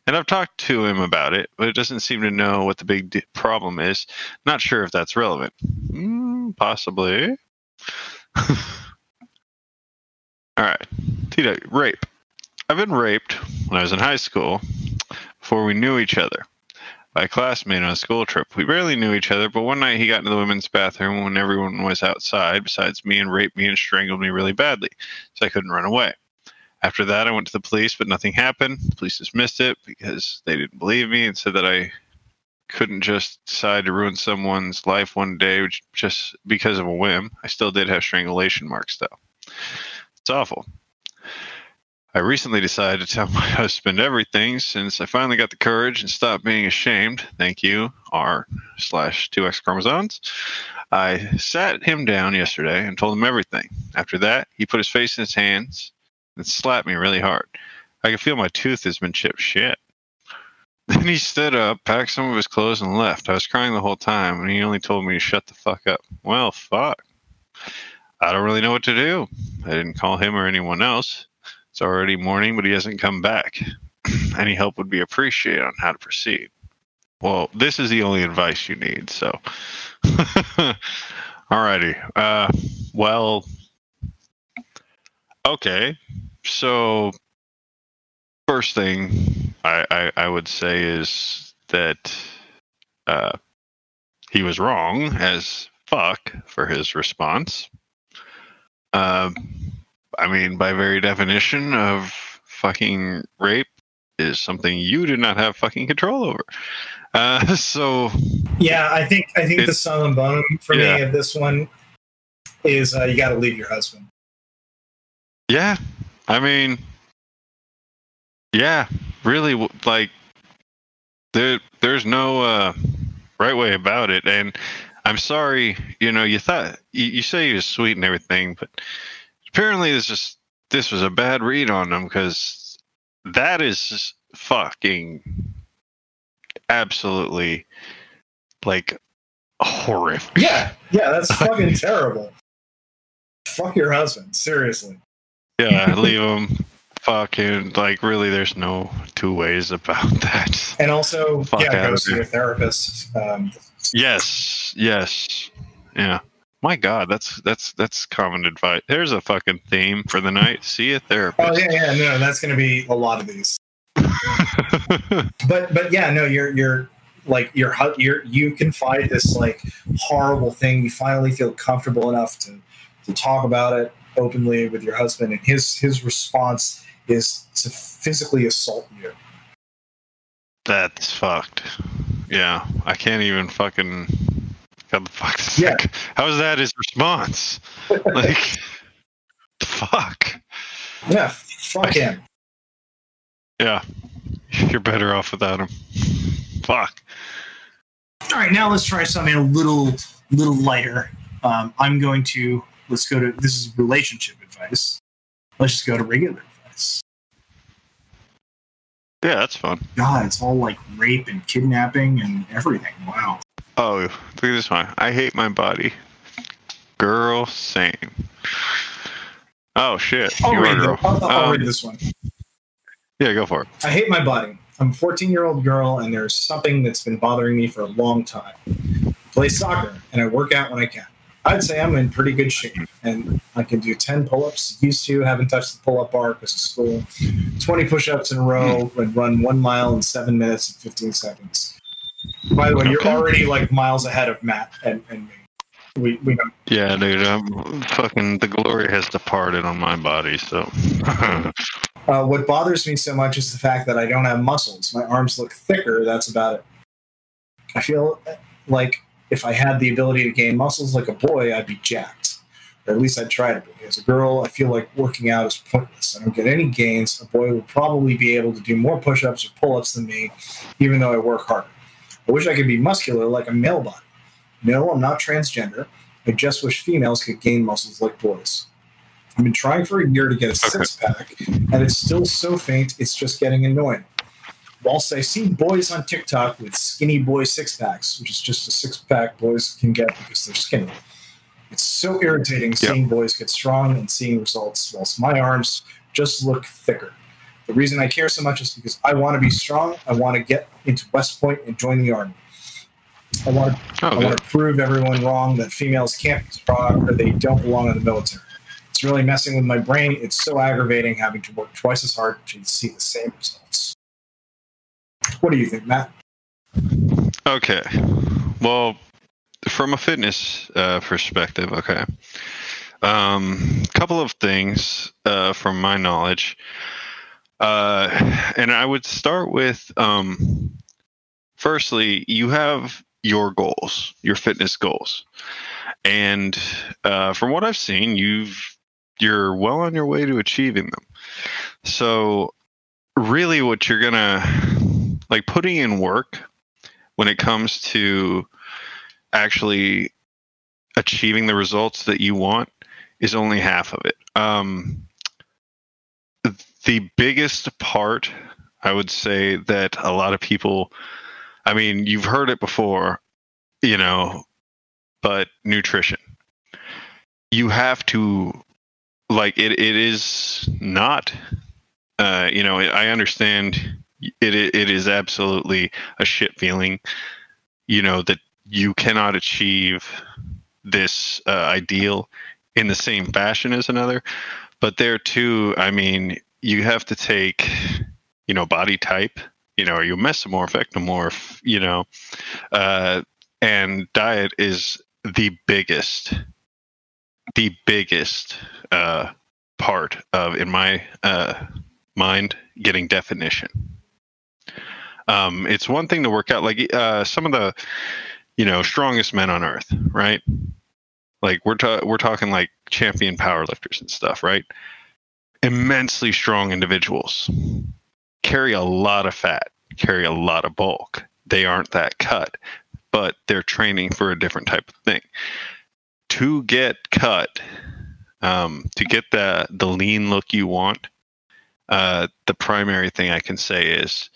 And I've talked to him about it, but it doesn't seem to know what the big d- problem is. Not sure if that's relevant. Mm, possibly. All right. TW, rape. I've been raped when I was in high school before we knew each other by a classmate on a school trip. We barely knew each other, but one night he got into the women's bathroom when everyone was outside besides me and raped me and strangled me really badly, so I couldn't run away. After that, I went to the police, but nothing happened. The police dismissed it because they didn't believe me and said that I couldn't just decide to ruin someone's life one day just because of a whim. I still did have strangulation marks, though. It's awful. I recently decided to tell my husband everything since I finally got the courage and stopped being ashamed. Thank you, R slash 2X chromosomes. I sat him down yesterday and told him everything. After that, he put his face in his hands and slapped me really hard. I could feel my tooth has been chipped shit. Then he stood up, packed some of his clothes, and left. I was crying the whole time, and he only told me to shut the fuck up. Well, fuck. I don't really know what to do. I didn't call him or anyone else. It's already morning, but he hasn't come back. Any help would be appreciated on how to proceed. Well, this is the only advice you need, so. Alrighty. Uh, well, okay. So, first thing I, I, I would say is that uh, he was wrong as fuck for his response. Um, I mean, by very definition of fucking rape is something you do not have fucking control over. Uh, so yeah, I think I think the sum and bone for Yeah. me of this one is uh, you got to leave your husband. yeah, I mean, yeah, really, like there, there's no uh, right way about it, and I'm sorry, you know, you thought you, you say he was sweet and everything, but apparently this is this was a bad read on them because that is fucking absolutely like horrific. Yeah, yeah, that's fucking terrible. Fuck your husband, seriously. Yeah, leave him. Fucking like really, there's no two ways about that. And also, Fuck yeah, go see your therapist. Um, Yes, yes, yeah. My God, that's that's that's common advice. There's a fucking theme for the night. See a therapist. oh yeah, yeah, no, that's going to be a lot of these. But but yeah, no, you're you're like you're you're you confide this like horrible thing. You finally feel comfortable enough to to talk about it openly with your husband, and his his response is to physically assault you. That's fucked. Yeah, I can't even fucking. How the fuck? Yeah. that- How is that his response? Like, the fuck. Yeah, fuck him. Yeah, you're better off without him. Fuck. All right, now let's try something a little little lighter. Um, I'm going to let's go to this is relationship advice. Let's just go to regular advice. Yeah, that's fun. God, it's all like rape and kidnapping and everything. Wow. Oh, look at this one. I hate my body. Girl, same. Oh shit. I'll, you read, girl. I'll, I'll Um, read this one. yeah, go for it. I hate my body. I'm a 14 year old girl, and there's something that's been bothering me for a long time. I play soccer, and I work out when I can. I'd say I'm in pretty good shape, and I can do 10 pull ups. Used to, haven't touched the pull up bar because of school. 20 push ups in a row, and run one mile in seven minutes and 15 seconds. By the way, you're already like miles ahead of Matt and, and me. We, we know. Yeah, dude. I'm fucking. The glory has departed on my body. So. Uh, what bothers me so much is the fact that I don't have muscles. My arms look thicker. That's about it. I feel like if I had the ability to gain muscles like a boy, I'd be jacked. Or at least I'd try to be. As a girl, I feel like working out is pointless. I don't get any gains. A boy would probably be able to do more push ups or pull ups than me, even though I work harder. I wish I could be muscular like a male body. No, I'm not transgender. I just wish females could gain muscles like boys. I've been trying for a year to get a six pack, and it's still so faint, it's just getting annoying. Whilst I see boys on TikTok with skinny boy six packs, which is just a six pack boys can get because they're skinny, it's so irritating seeing boys get strong and seeing results, whilst my arms just look thicker. The reason I care so much is because I want to be strong. I want to get into West Point and join the army. I want to Oh, I want to prove everyone wrong that females can't be strong or they don't belong in the military. It's really messing with my brain. It's so aggravating having to work twice as hard to see the same results. What do you think, Matt? Okay. Well, from a fitness uh, perspective, okay. Um, couple of things uh, from my knowledge, uh, and I would start with um, firstly, you have your goals, your fitness goals, and uh, from what I've seen, you've you're well on your way to achieving them. So, really, what you're gonna like putting in work when it comes to actually achieving the results that you want is only half of it. Um, the biggest part, I would say, that a lot of people, I mean, you've heard it before, you know, but nutrition. You have to, like, it, it is not, uh, you know, I understand it, it is absolutely a shit feeling, you know, that you cannot achieve this uh, ideal in the same fashion as another. But there too, I mean, you have to take, you know, body type. You know, are you mesomorph, ectomorph? You know, uh, and diet is the biggest, the biggest uh, part of, in my uh, mind, getting definition. Um, it's one thing to work out like uh, some of the, you know, strongest men on earth, right? Like we're ta- we're talking like champion powerlifters and stuff, right? Immensely strong individuals carry a lot of fat, carry a lot of bulk. They aren't that cut, but they're training for a different type of thing. To get cut, um, to get the the lean look you want, uh, the primary thing I can say is,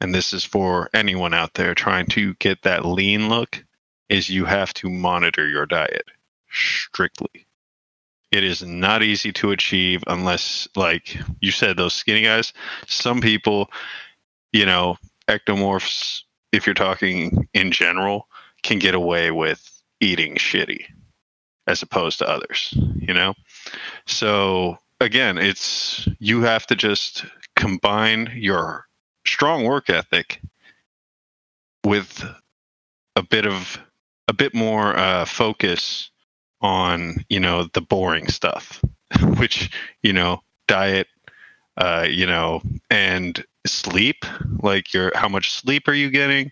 and this is for anyone out there trying to get that lean look, is you have to monitor your diet strictly. It is not easy to achieve unless, like you said, those skinny guys. Some people, you know, ectomorphs, if you're talking in general, can get away with eating shitty as opposed to others, you know? So again, it's you have to just combine your strong work ethic with a bit of a bit more uh, focus on you know the boring stuff which you know diet uh you know and sleep like your how much sleep are you getting?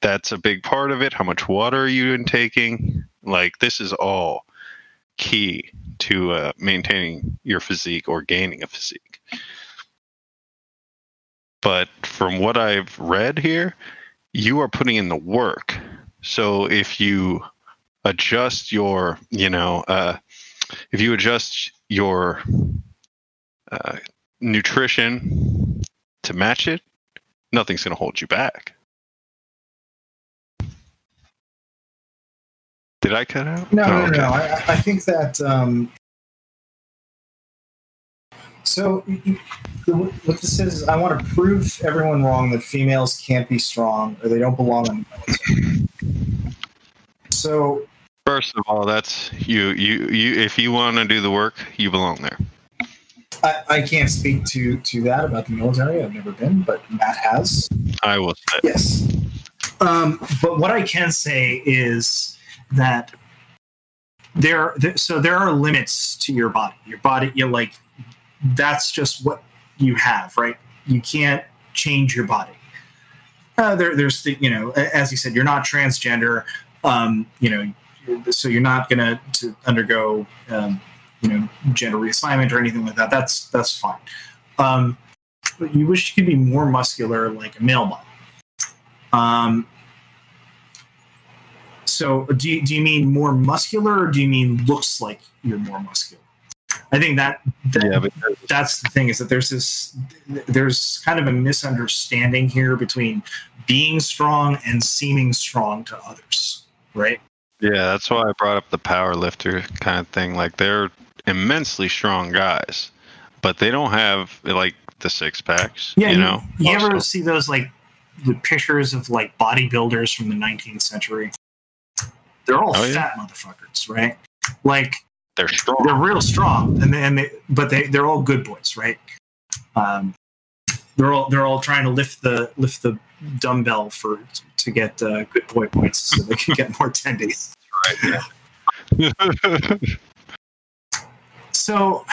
That's a big part of it. How much water are you intaking? Like this is all key to uh, maintaining your physique or gaining a physique. But from what i've read here you are putting in the work. So if you adjust your, you know, uh, if you adjust your uh, nutrition to match it, nothing's going to hold you back. Did I cut out? No, oh, no, okay. no. I, I, think that. Um, so, what this is, I want to prove everyone wrong that females can't be strong or they don't belong in the military. So, First of all, that's you. You you. If you want to do the work, you belong there. I, I can't speak to to that about the military. I've never been, but Matt has. I will say yes. Um, but what I can say is that there, there, so there are limits to your body. Your body, you like that's just what you have, right? You can't change your body. Uh, there, there's the, you know, as you said, you're not transgender. Um, you know, so you're not going to undergo um, you know gender reassignment or anything like that. That's that's fine. Um, but you wish you could be more muscular like a male body. Um, so do you, do you mean more muscular or do you mean looks like you're more muscular? I think that, that yeah, but that's the thing is that there's this there's kind of a misunderstanding here between being strong and seeming strong to others, right? Yeah, that's why I brought up the power lifter kind of thing. Like they're immensely strong guys, but they don't have like the six packs. Yeah, you, know. You ever see those like the pictures of like bodybuilders from the 19th century? They're all oh, fat yeah? motherfuckers, right? Like they're strong. They're real strong, and they, and they, but they they're all good boys, right? Um, they're all they're all trying to lift the lift the dumbbell for to get uh, good boy points, so they can get more tendies. Right. Yeah. So,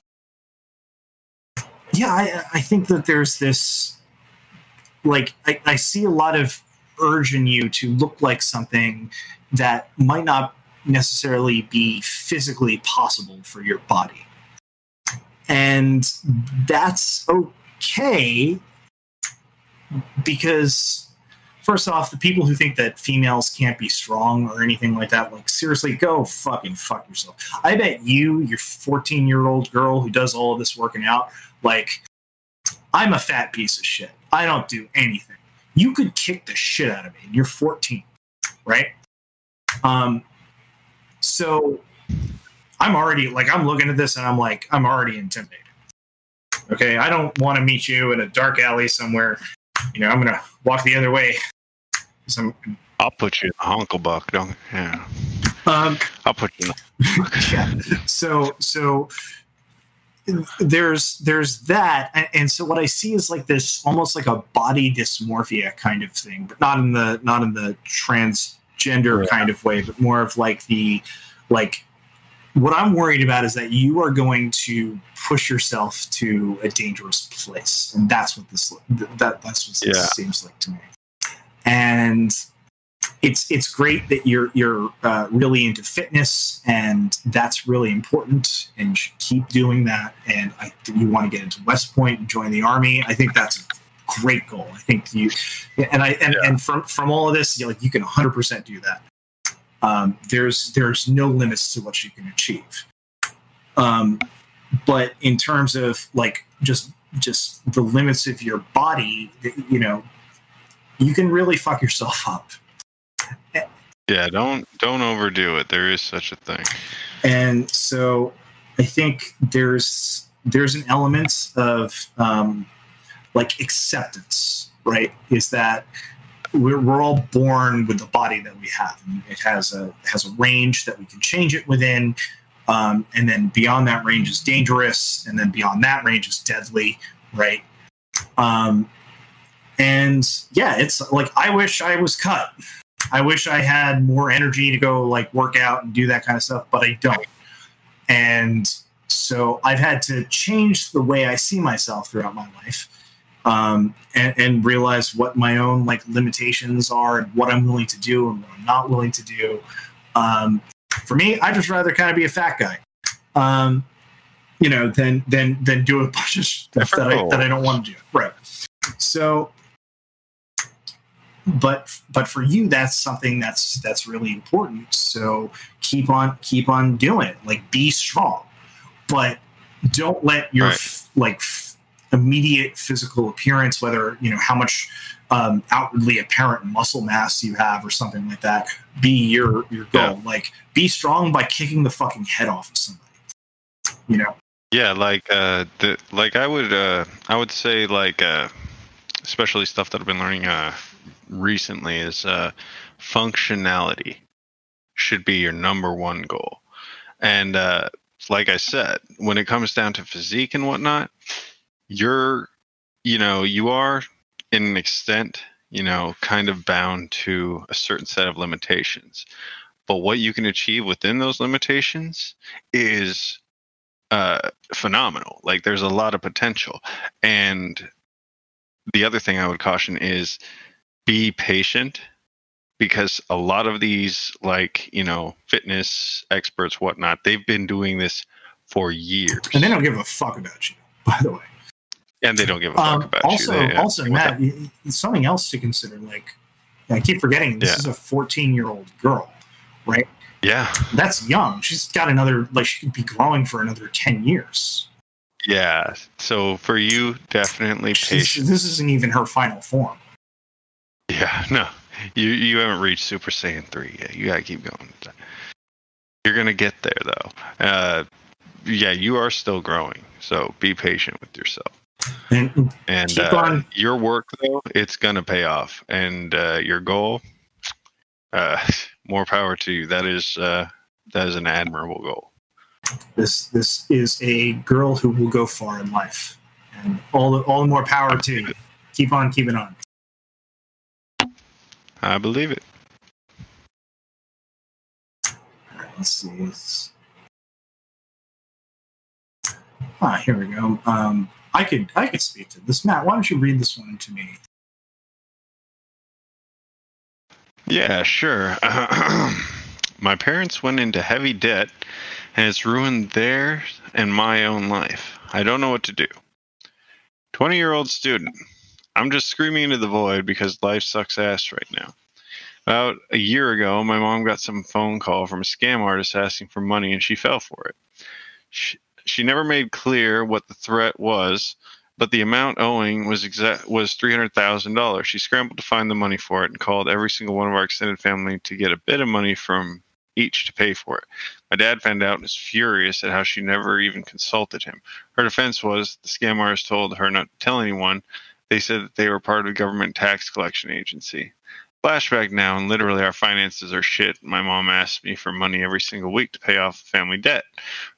yeah, I, I think that there's this, like, I, I see a lot of urge in you to look like something that might not necessarily be physically possible for your body. And that's okay because first off, the people who think that females can't be strong or anything like that, like seriously, go fucking fuck yourself. I bet you, your 14 year old girl who does all of this working out, like, I'm a fat piece of shit. I don't do anything. You could kick the shit out of me. And you're 14, right? Um, so I'm already like, I'm looking at this and I'm like, I'm already intimidated. Okay, I don't want to meet you in a dark alley somewhere. You know, I'm gonna walk the other way. Some, I'll put you in the Hunklebuck, don't yeah. um, I'll put you in the yeah. So so there's there's that, and, and so what I see is like this almost like a body dysmorphia kind of thing, but not in the not in the transgender Yeah. kind of way, but more of like the like what I'm worried about is that you are going to push yourself to a dangerous place, and that's what this that that's what Yeah. this seems like to me. And it's it's great that you're you're uh, really into fitness, and that's really important, and you should keep doing that. And I you want to get into West Point and join the army. I think that's a great goal. I think you and I and, Yeah. and from from all of this, you like you can 100 percent do that. Um, there's there's no limits to what you can achieve. Um, but in terms of like just just the limits of your body, you know, you can really fuck yourself up. Yeah, don't don't overdo it. There is such a thing. and so I think there's there's an element of um, like acceptance, right? Is that we're, we're all born with the body that we have, and it has a has a range that we can change it within, um, and then beyond that range is dangerous, and then beyond that range is deadly, right? Um, and yeah, it's like I wish I was cut. I wish I had more energy to go like work out and do that kind of stuff, but I don't. And so I've had to change the way I see myself throughout my life um, and, and realize what my own like limitations are and what I'm willing to do and what I'm not willing to do. Um, for me, I just rather kind of be a fat guy, um, you know, than than than do a bunch of stuff that I, that I don't want to do. Right. So but but for you that's something that's that's really important so keep on keep on doing it like be strong but don't let your Right. f- like immediate physical appearance whether you know how much um, outwardly apparent muscle mass you have or something like that be your your goal. Like be strong by kicking the fucking head off of somebody you know? Yeah, like uh, the like I would uh, I would say like uh, especially stuff that I've been learning uh, recently is uh, functionality should be your number one goal, and uh, like I said, when it comes down to physique and whatnot, you're you know you are in an extent you know kind of bound to a certain set of limitations, but what you can achieve within those limitations is uh, phenomenal. Like there's a lot of potential. And the other thing I would caution is be patient because a lot of these like, you know, fitness experts, whatnot, they've been doing this for years. and they don't give a fuck about you by the way And they don't give a fuck Um, about also, you. They, uh, also, Matt, something else to consider. Like, I keep forgetting this Yeah. is a 14 year old girl, right? yeah. That's young. She's got another, like, she could be growing for another 10 years. Yeah. So for you, definitely patient. this isn't even her final form. Yeah, no, you you haven't reached Super Saiyan three yet. You gotta keep going. You're gonna get there though. Uh, yeah, you are still growing, so be patient with yourself. And uh, on- your work though, it's gonna pay off. And uh, your goal, uh, more power to you. That is uh, that is an admirable goal. This this is a girl who will go far in life, and all the all the more power to you. Keep on keeping on. I believe it. All right, let's see. Ah, here we go. Um, I could I could speak to this. Matt, why don't you read this one to me? Yeah, sure. my parents went into heavy debt, and it's ruined their and my own life. I don't know what to do. 20 year old student. I'm just screaming into the void because life sucks ass right now. About a year ago, my mom got some phone call from a scam artist asking for money, and she fell for it. She, she never made clear what the threat was, but the amount owing was exact was three hundred thousand dollars. She scrambled to find the money for it and called every single one of our extended family to get a bit of money from each to pay for it. My dad found out and was furious at how she never even consulted him. Her defense was the scam artist told her not to tell anyone. They said that they were part of a government tax collection agency. Flashback now, and literally our finances are shit. My mom asks me for money every single week to pay off family debt.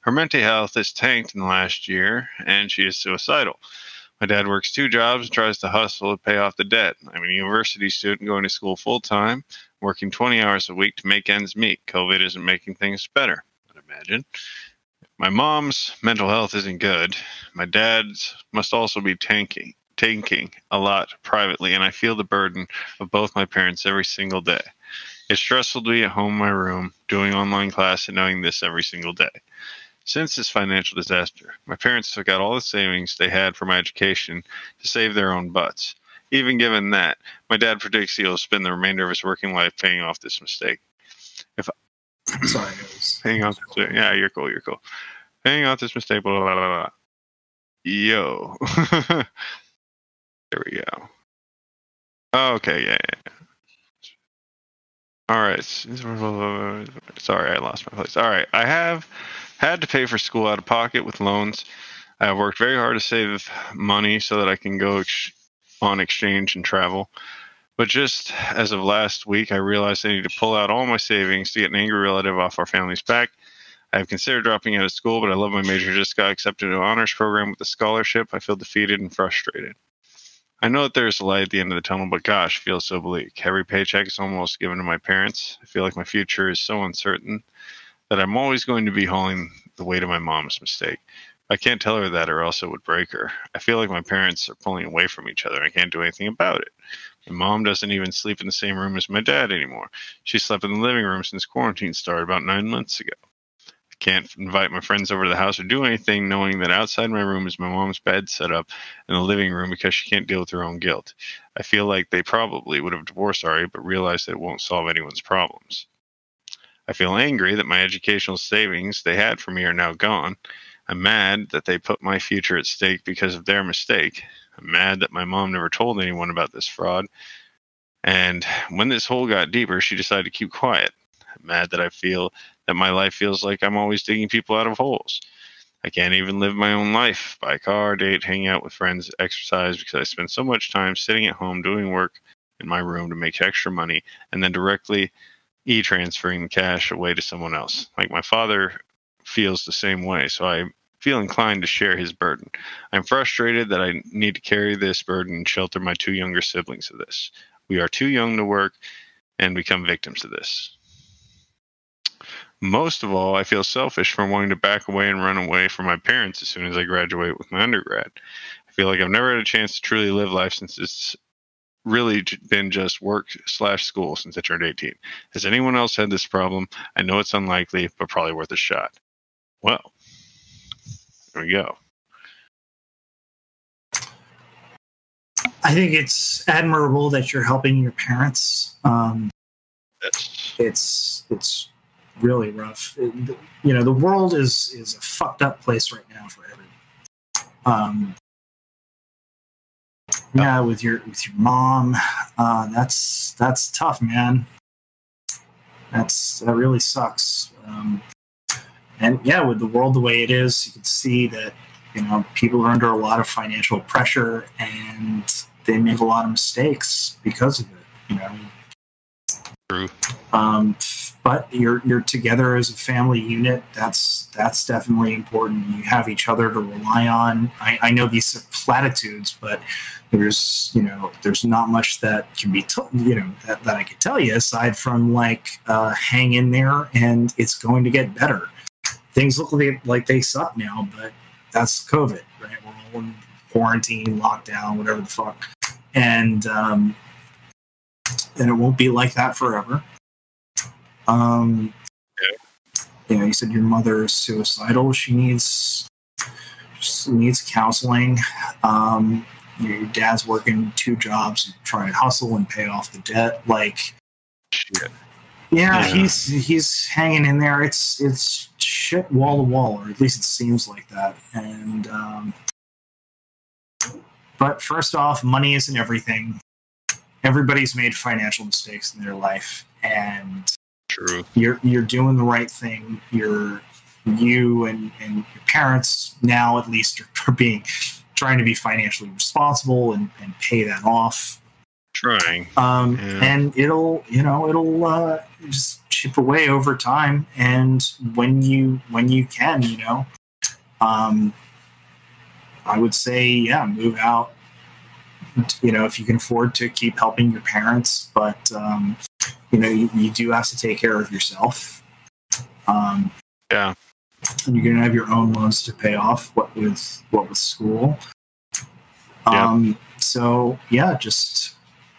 Her mental health has tanked in the last year, and she is suicidal. My dad works two jobs and tries to hustle to pay off the debt. I'm a university student going to school full time, working 20 hours a week to make ends meet. COVID isn't making things better, I'd imagine. My mom's mental health isn't good. My dad's must also be tanking, tanking a lot privately, and I feel the burden of both my parents every single day. It's stressful to be at home in my room, doing online class, and knowing this every single day. Since this financial disaster, my parents took out all the savings they had for my education to save their own butts. Even given that, my dad predicts he'll spend the remainder of his working life paying off this mistake. If Sorry, it was, Paying off, yeah, you're cool, you're cool. Paying off this mistake, blah, blah, blah, blah. Yo. there we go. Oh, okay, yeah, yeah. yeah. All right. Sorry, I lost my place. All right. I have had to pay for school out of pocket with loans. I have worked very hard to save money so that I can go ex- on exchange and travel. But just as of last week, I realized I need to pull out all my savings to get an angry relative off our family's back. I have considered dropping out of school, but I love my major. Just got accepted to an honors program with a scholarship. I feel defeated and frustrated. I know that there's a light at the end of the tunnel, but gosh, feels so bleak. Every paycheck is almost given to my parents. I feel like my future is so uncertain that I'm always going to be hauling the weight of my mom's mistake. I can't tell her that, or else it would break her. I feel like my parents are pulling away from each other. I can't do anything about it. My mom doesn't even sleep in the same room as my dad anymore. She slept in the living room since quarantine started about nine months ago. Can't invite my friends over to the house or do anything knowing that outside my room is my mom's bed set up in the living room because she can't deal with her own guilt. I feel like they probably would have divorced Ari, but realized that it won't solve anyone's problems. I feel angry that my educational savings they had for me are now gone. I'm mad that they put my future at stake because of their mistake. I'm mad that my mom never told anyone about this fraud. And when this hole got deeper, she decided to keep quiet. I'm mad that I feel that my life feels like I'm always digging people out of holes. I can't even live my own life, buy a car, date, hang out with friends, exercise because I spend so much time sitting at home doing work in my room to make extra money and then directly e transferring the cash away to someone else. Like my father feels the same way, so I feel inclined to share his burden. I'm frustrated that I need to carry this burden and shelter my two younger siblings of this. We are too young to work and become victims of this. Most of all, I feel selfish for wanting to back away and run away from my parents as soon as I graduate with my undergrad. I feel like I've never had a chance to truly live life since it's really been just work slash school since I turned 18. Has anyone else had this problem? I know it's unlikely, but probably worth a shot. Well, there we go. I think it's admirable that you're helping your parents. Um, it's it's really rough. You know, the world is is a fucked up place right now for everyone. Um, yeah, with your with your mom, uh, that's that's tough, man. That's that really sucks. Um, and yeah, with the world the way it is, you can see that you know people are under a lot of financial pressure and they make a lot of mistakes because of it. You know, True. Um, but you're you're together as a family unit. That's that's definitely important. You have each other to rely on. I, I know these are platitudes, but there's you know there's not much that can be t- you know that, that I can tell you aside from like uh, hang in there and it's going to get better. Things look like, like they suck now, but that's COVID, right? We're all in quarantine, lockdown, whatever the fuck, and um, and it won't be like that forever. Um, yeah. you said your mother is suicidal. She needs she needs counseling. Um, your dad's working two jobs, trying to hustle and pay off the debt. Like, Shit. yeah, Yeah. he's he's hanging in there. It's it's shit wall to wall, or at least it seems like that. And um, but first off, money isn't everything. Everybody's made financial mistakes in their life, and True. you're you're doing the right thing. You're you and, and your parents now at least are being trying to be financially responsible and, and pay that off. Trying. Um, Yeah. and it'll you know it'll uh, just chip away over time. And when you when you can, you know, um, I would say yeah, move out. You know, if you can afford to keep helping your parents, but um, you know you, you do have to take care of yourself. Um, Yeah. and you're gonna have your own loans to pay off. What with what with school. Yeah. Um, so yeah, just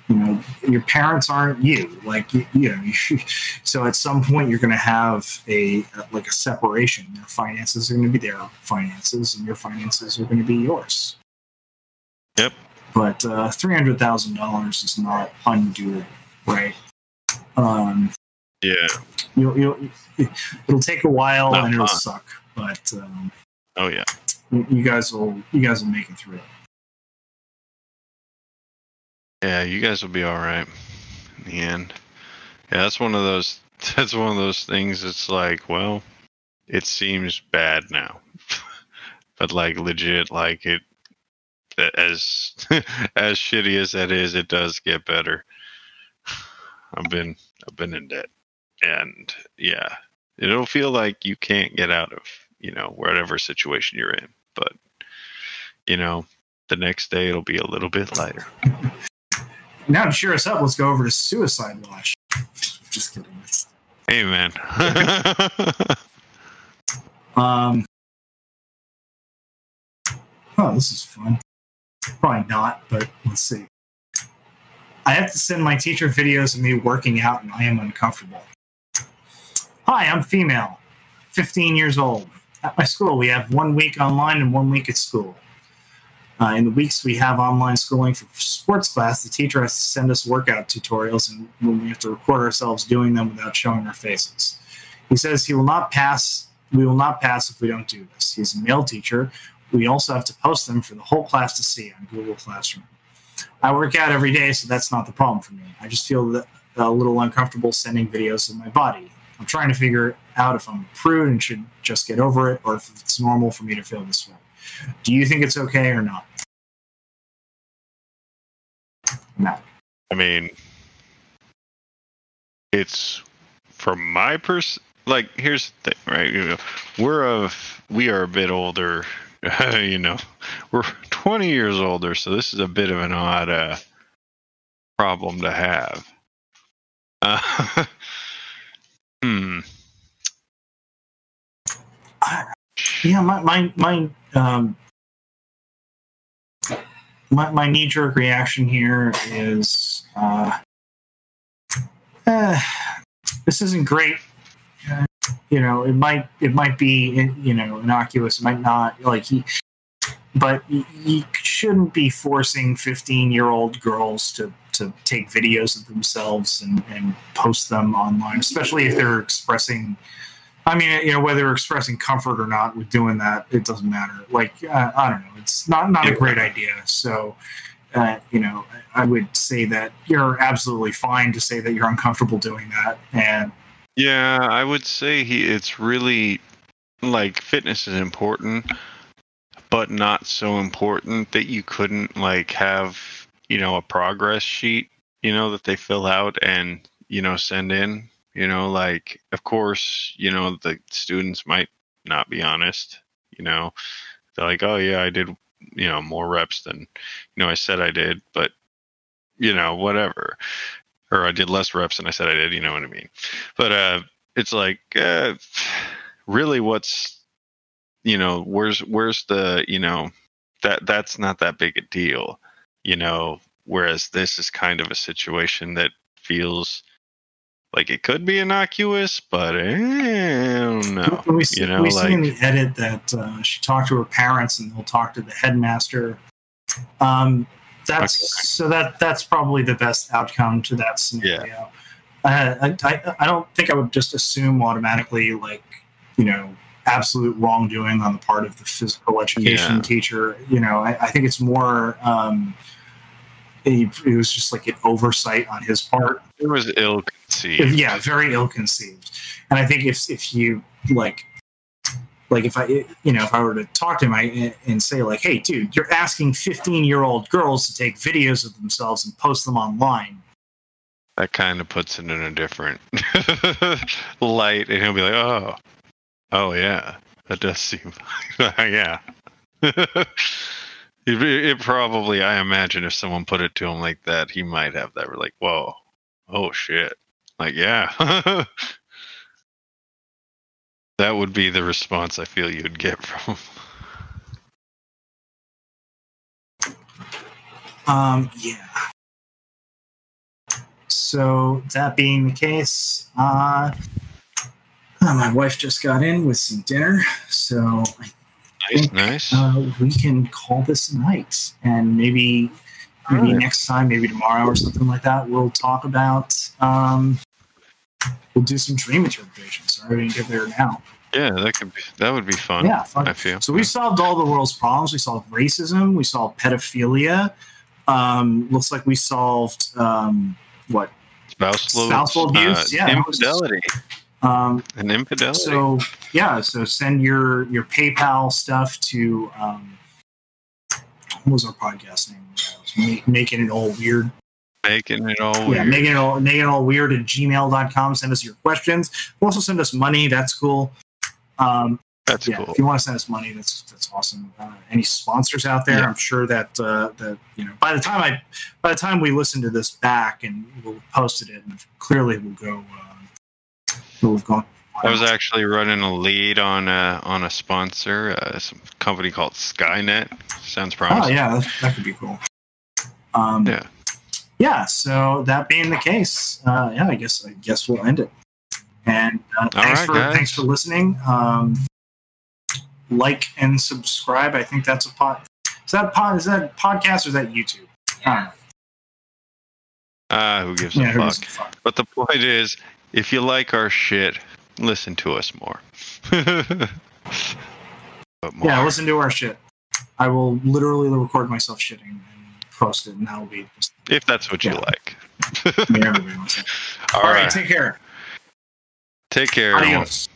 you know, your parents aren't you. Like you, you know, you, so at some point you're gonna have a like a separation. Their finances are gonna be their finances, and your finances are gonna be yours. Yep. But uh, three hundred thousand dollars is not undoable, right? Um, Yeah. you'll, you'll it'll take a while Not and it'll fun. suck but um, Oh yeah. you guys will you guys will make it through it Yeah, you guys will be all right in the end. Yeah, that's one of those. That's one of those things. It's like, well, it seems bad now, but like legit, like it. As as shitty as that is, it does get better. I've been I've been in debt, and yeah, it'll feel like you can't get out of you know whatever situation you're in, but you know the next day it'll be a little bit lighter. now to cheer us up let's go over to suicide watch just kidding Hey man. um oh this is fun probably not but let's see i have to send my teacher videos of me working out and i am uncomfortable hi i'm female 15 years old at my school we have one week online and one week at school Uh, in the weeks we have online schooling for sports class, the teacher has to send us workout tutorials, and we have to record ourselves doing them without showing our faces. He says he will not pass. We will not pass if we don't do this. He's a male teacher. We also have to post them for the whole class to see on Google Classroom. I work out every day, so that's not the problem for me. I just feel uh, a little uncomfortable sending videos of my body. I'm trying to figure out if I'm a prude and should just get over it, or if it's normal for me to feel this way. Do you think it's okay or not? No. I mean, it's from my pers. Like, here's the thing, right? We're of we are a bit older. you know, we're 20 years older, so this is a bit of an odd uh, problem to have. Uh, hmm. Yeah, my my my um my, my knee jerk reaction here is uh, eh, this isn't great. You know, it might it might be you know innocuous. It might not like he, but you, you shouldn't be forcing fifteen year old girls to to take videos of themselves and, and post them online, especially if they're expressing I mean, you know, whether expressing comfort or not with doing that, it doesn't matter. Like, uh, I don't know, it's not not a great idea. So, uh, you know, I would say that you're absolutely fine to say that you're uncomfortable doing that, and Yeah, I would say he. It's really like fitness is important, but not so important that you couldn't like have you know a progress sheet you know that they fill out and you know, send in. You know, like of course, you know, the students might not be honest. You know, they're like, oh yeah, I did, you know, more reps than you know I said I did, but you know, whatever. Or I did less reps than I said I did. You know what I mean? But uh, it's like, uh, really, what's you know, where's where's the you know that that's not that big a deal. You know, whereas this is kind of a situation that feels like it could be innocuous, but I don't know. We, see, you know, we see in the edit that uh, she talked to her parents, and they'll talk to the headmaster. Um, that's Okay. so that that's probably the best outcome to that scenario. Uh, I, I I don't think I would just assume automatically like you know absolute wrongdoing on the part of the physical education Yeah. teacher. You know, I, I think it's more. Um, it, it was just like an oversight on his part It was ill conceived. yeah very ill conceived and i think if if you like like if i you know if i were to talk to him I, and say like hey dude you're asking 15 year old girls to take videos of themselves and post them online That kind of puts it in a different light, and he'll be like, "Oh, oh yeah, that does seem, yeah." it, it probably, I imagine, if someone put it to him like that, he might have that. Like, whoa, oh shit, like yeah. That would be the response I feel you'd get from. um yeah so that being the case uh uh, my wife just got in with some dinner so i Nice, nice. uh, we can call this a night and maybe maybe Alright. next time maybe tomorrow or something like that we'll talk about um, we'll do some dream interpretation sorry we didn't get there now yeah, that could be. That would be fun. yeah fun. I feel. so we solved all the world's problems we solved racism we solved pedophilia um, looks like we solved um, what spousal, Spousal abuse, uh, yeah, infidelity, um, and infidelity. so yeah so send your your paypal stuff to um, what was our podcast name Yeah, it was Ma- making it all weird making it all yeah weird. making it all making it all weird at gmail.com send us your questions also send us money that's cool um, That's yeah cool. if you want to send us money that's that's awesome uh, any sponsors out there Yeah. i'm sure that uh, that you know by the time i by the time we listen to this back and we'll posted it and clearly we'll go uh, we'll have gone I was actually running a lead on a on a sponsor, uh, some company called Skynet. Sounds promising. Oh promising. yeah, that, that could be cool. Um, Yeah. Yeah. So that being the case, uh, yeah, I guess I guess we'll end it. And uh, thanks right, for guys. thanks for listening. Um, like and subscribe. I think that's a pod. Is that pod? Is that podcast or is that YouTube? I don't know. Ah, who gives Yeah, a who fuck? gives a fuck? But the point is, if you like our shit, listen to us more. more. Yeah, listen to our shit. I will literally record myself shitting post it, and that will be. Just, if that's what you like. I mean, everybody wants it. All All right, right. take care. Take care. Adios.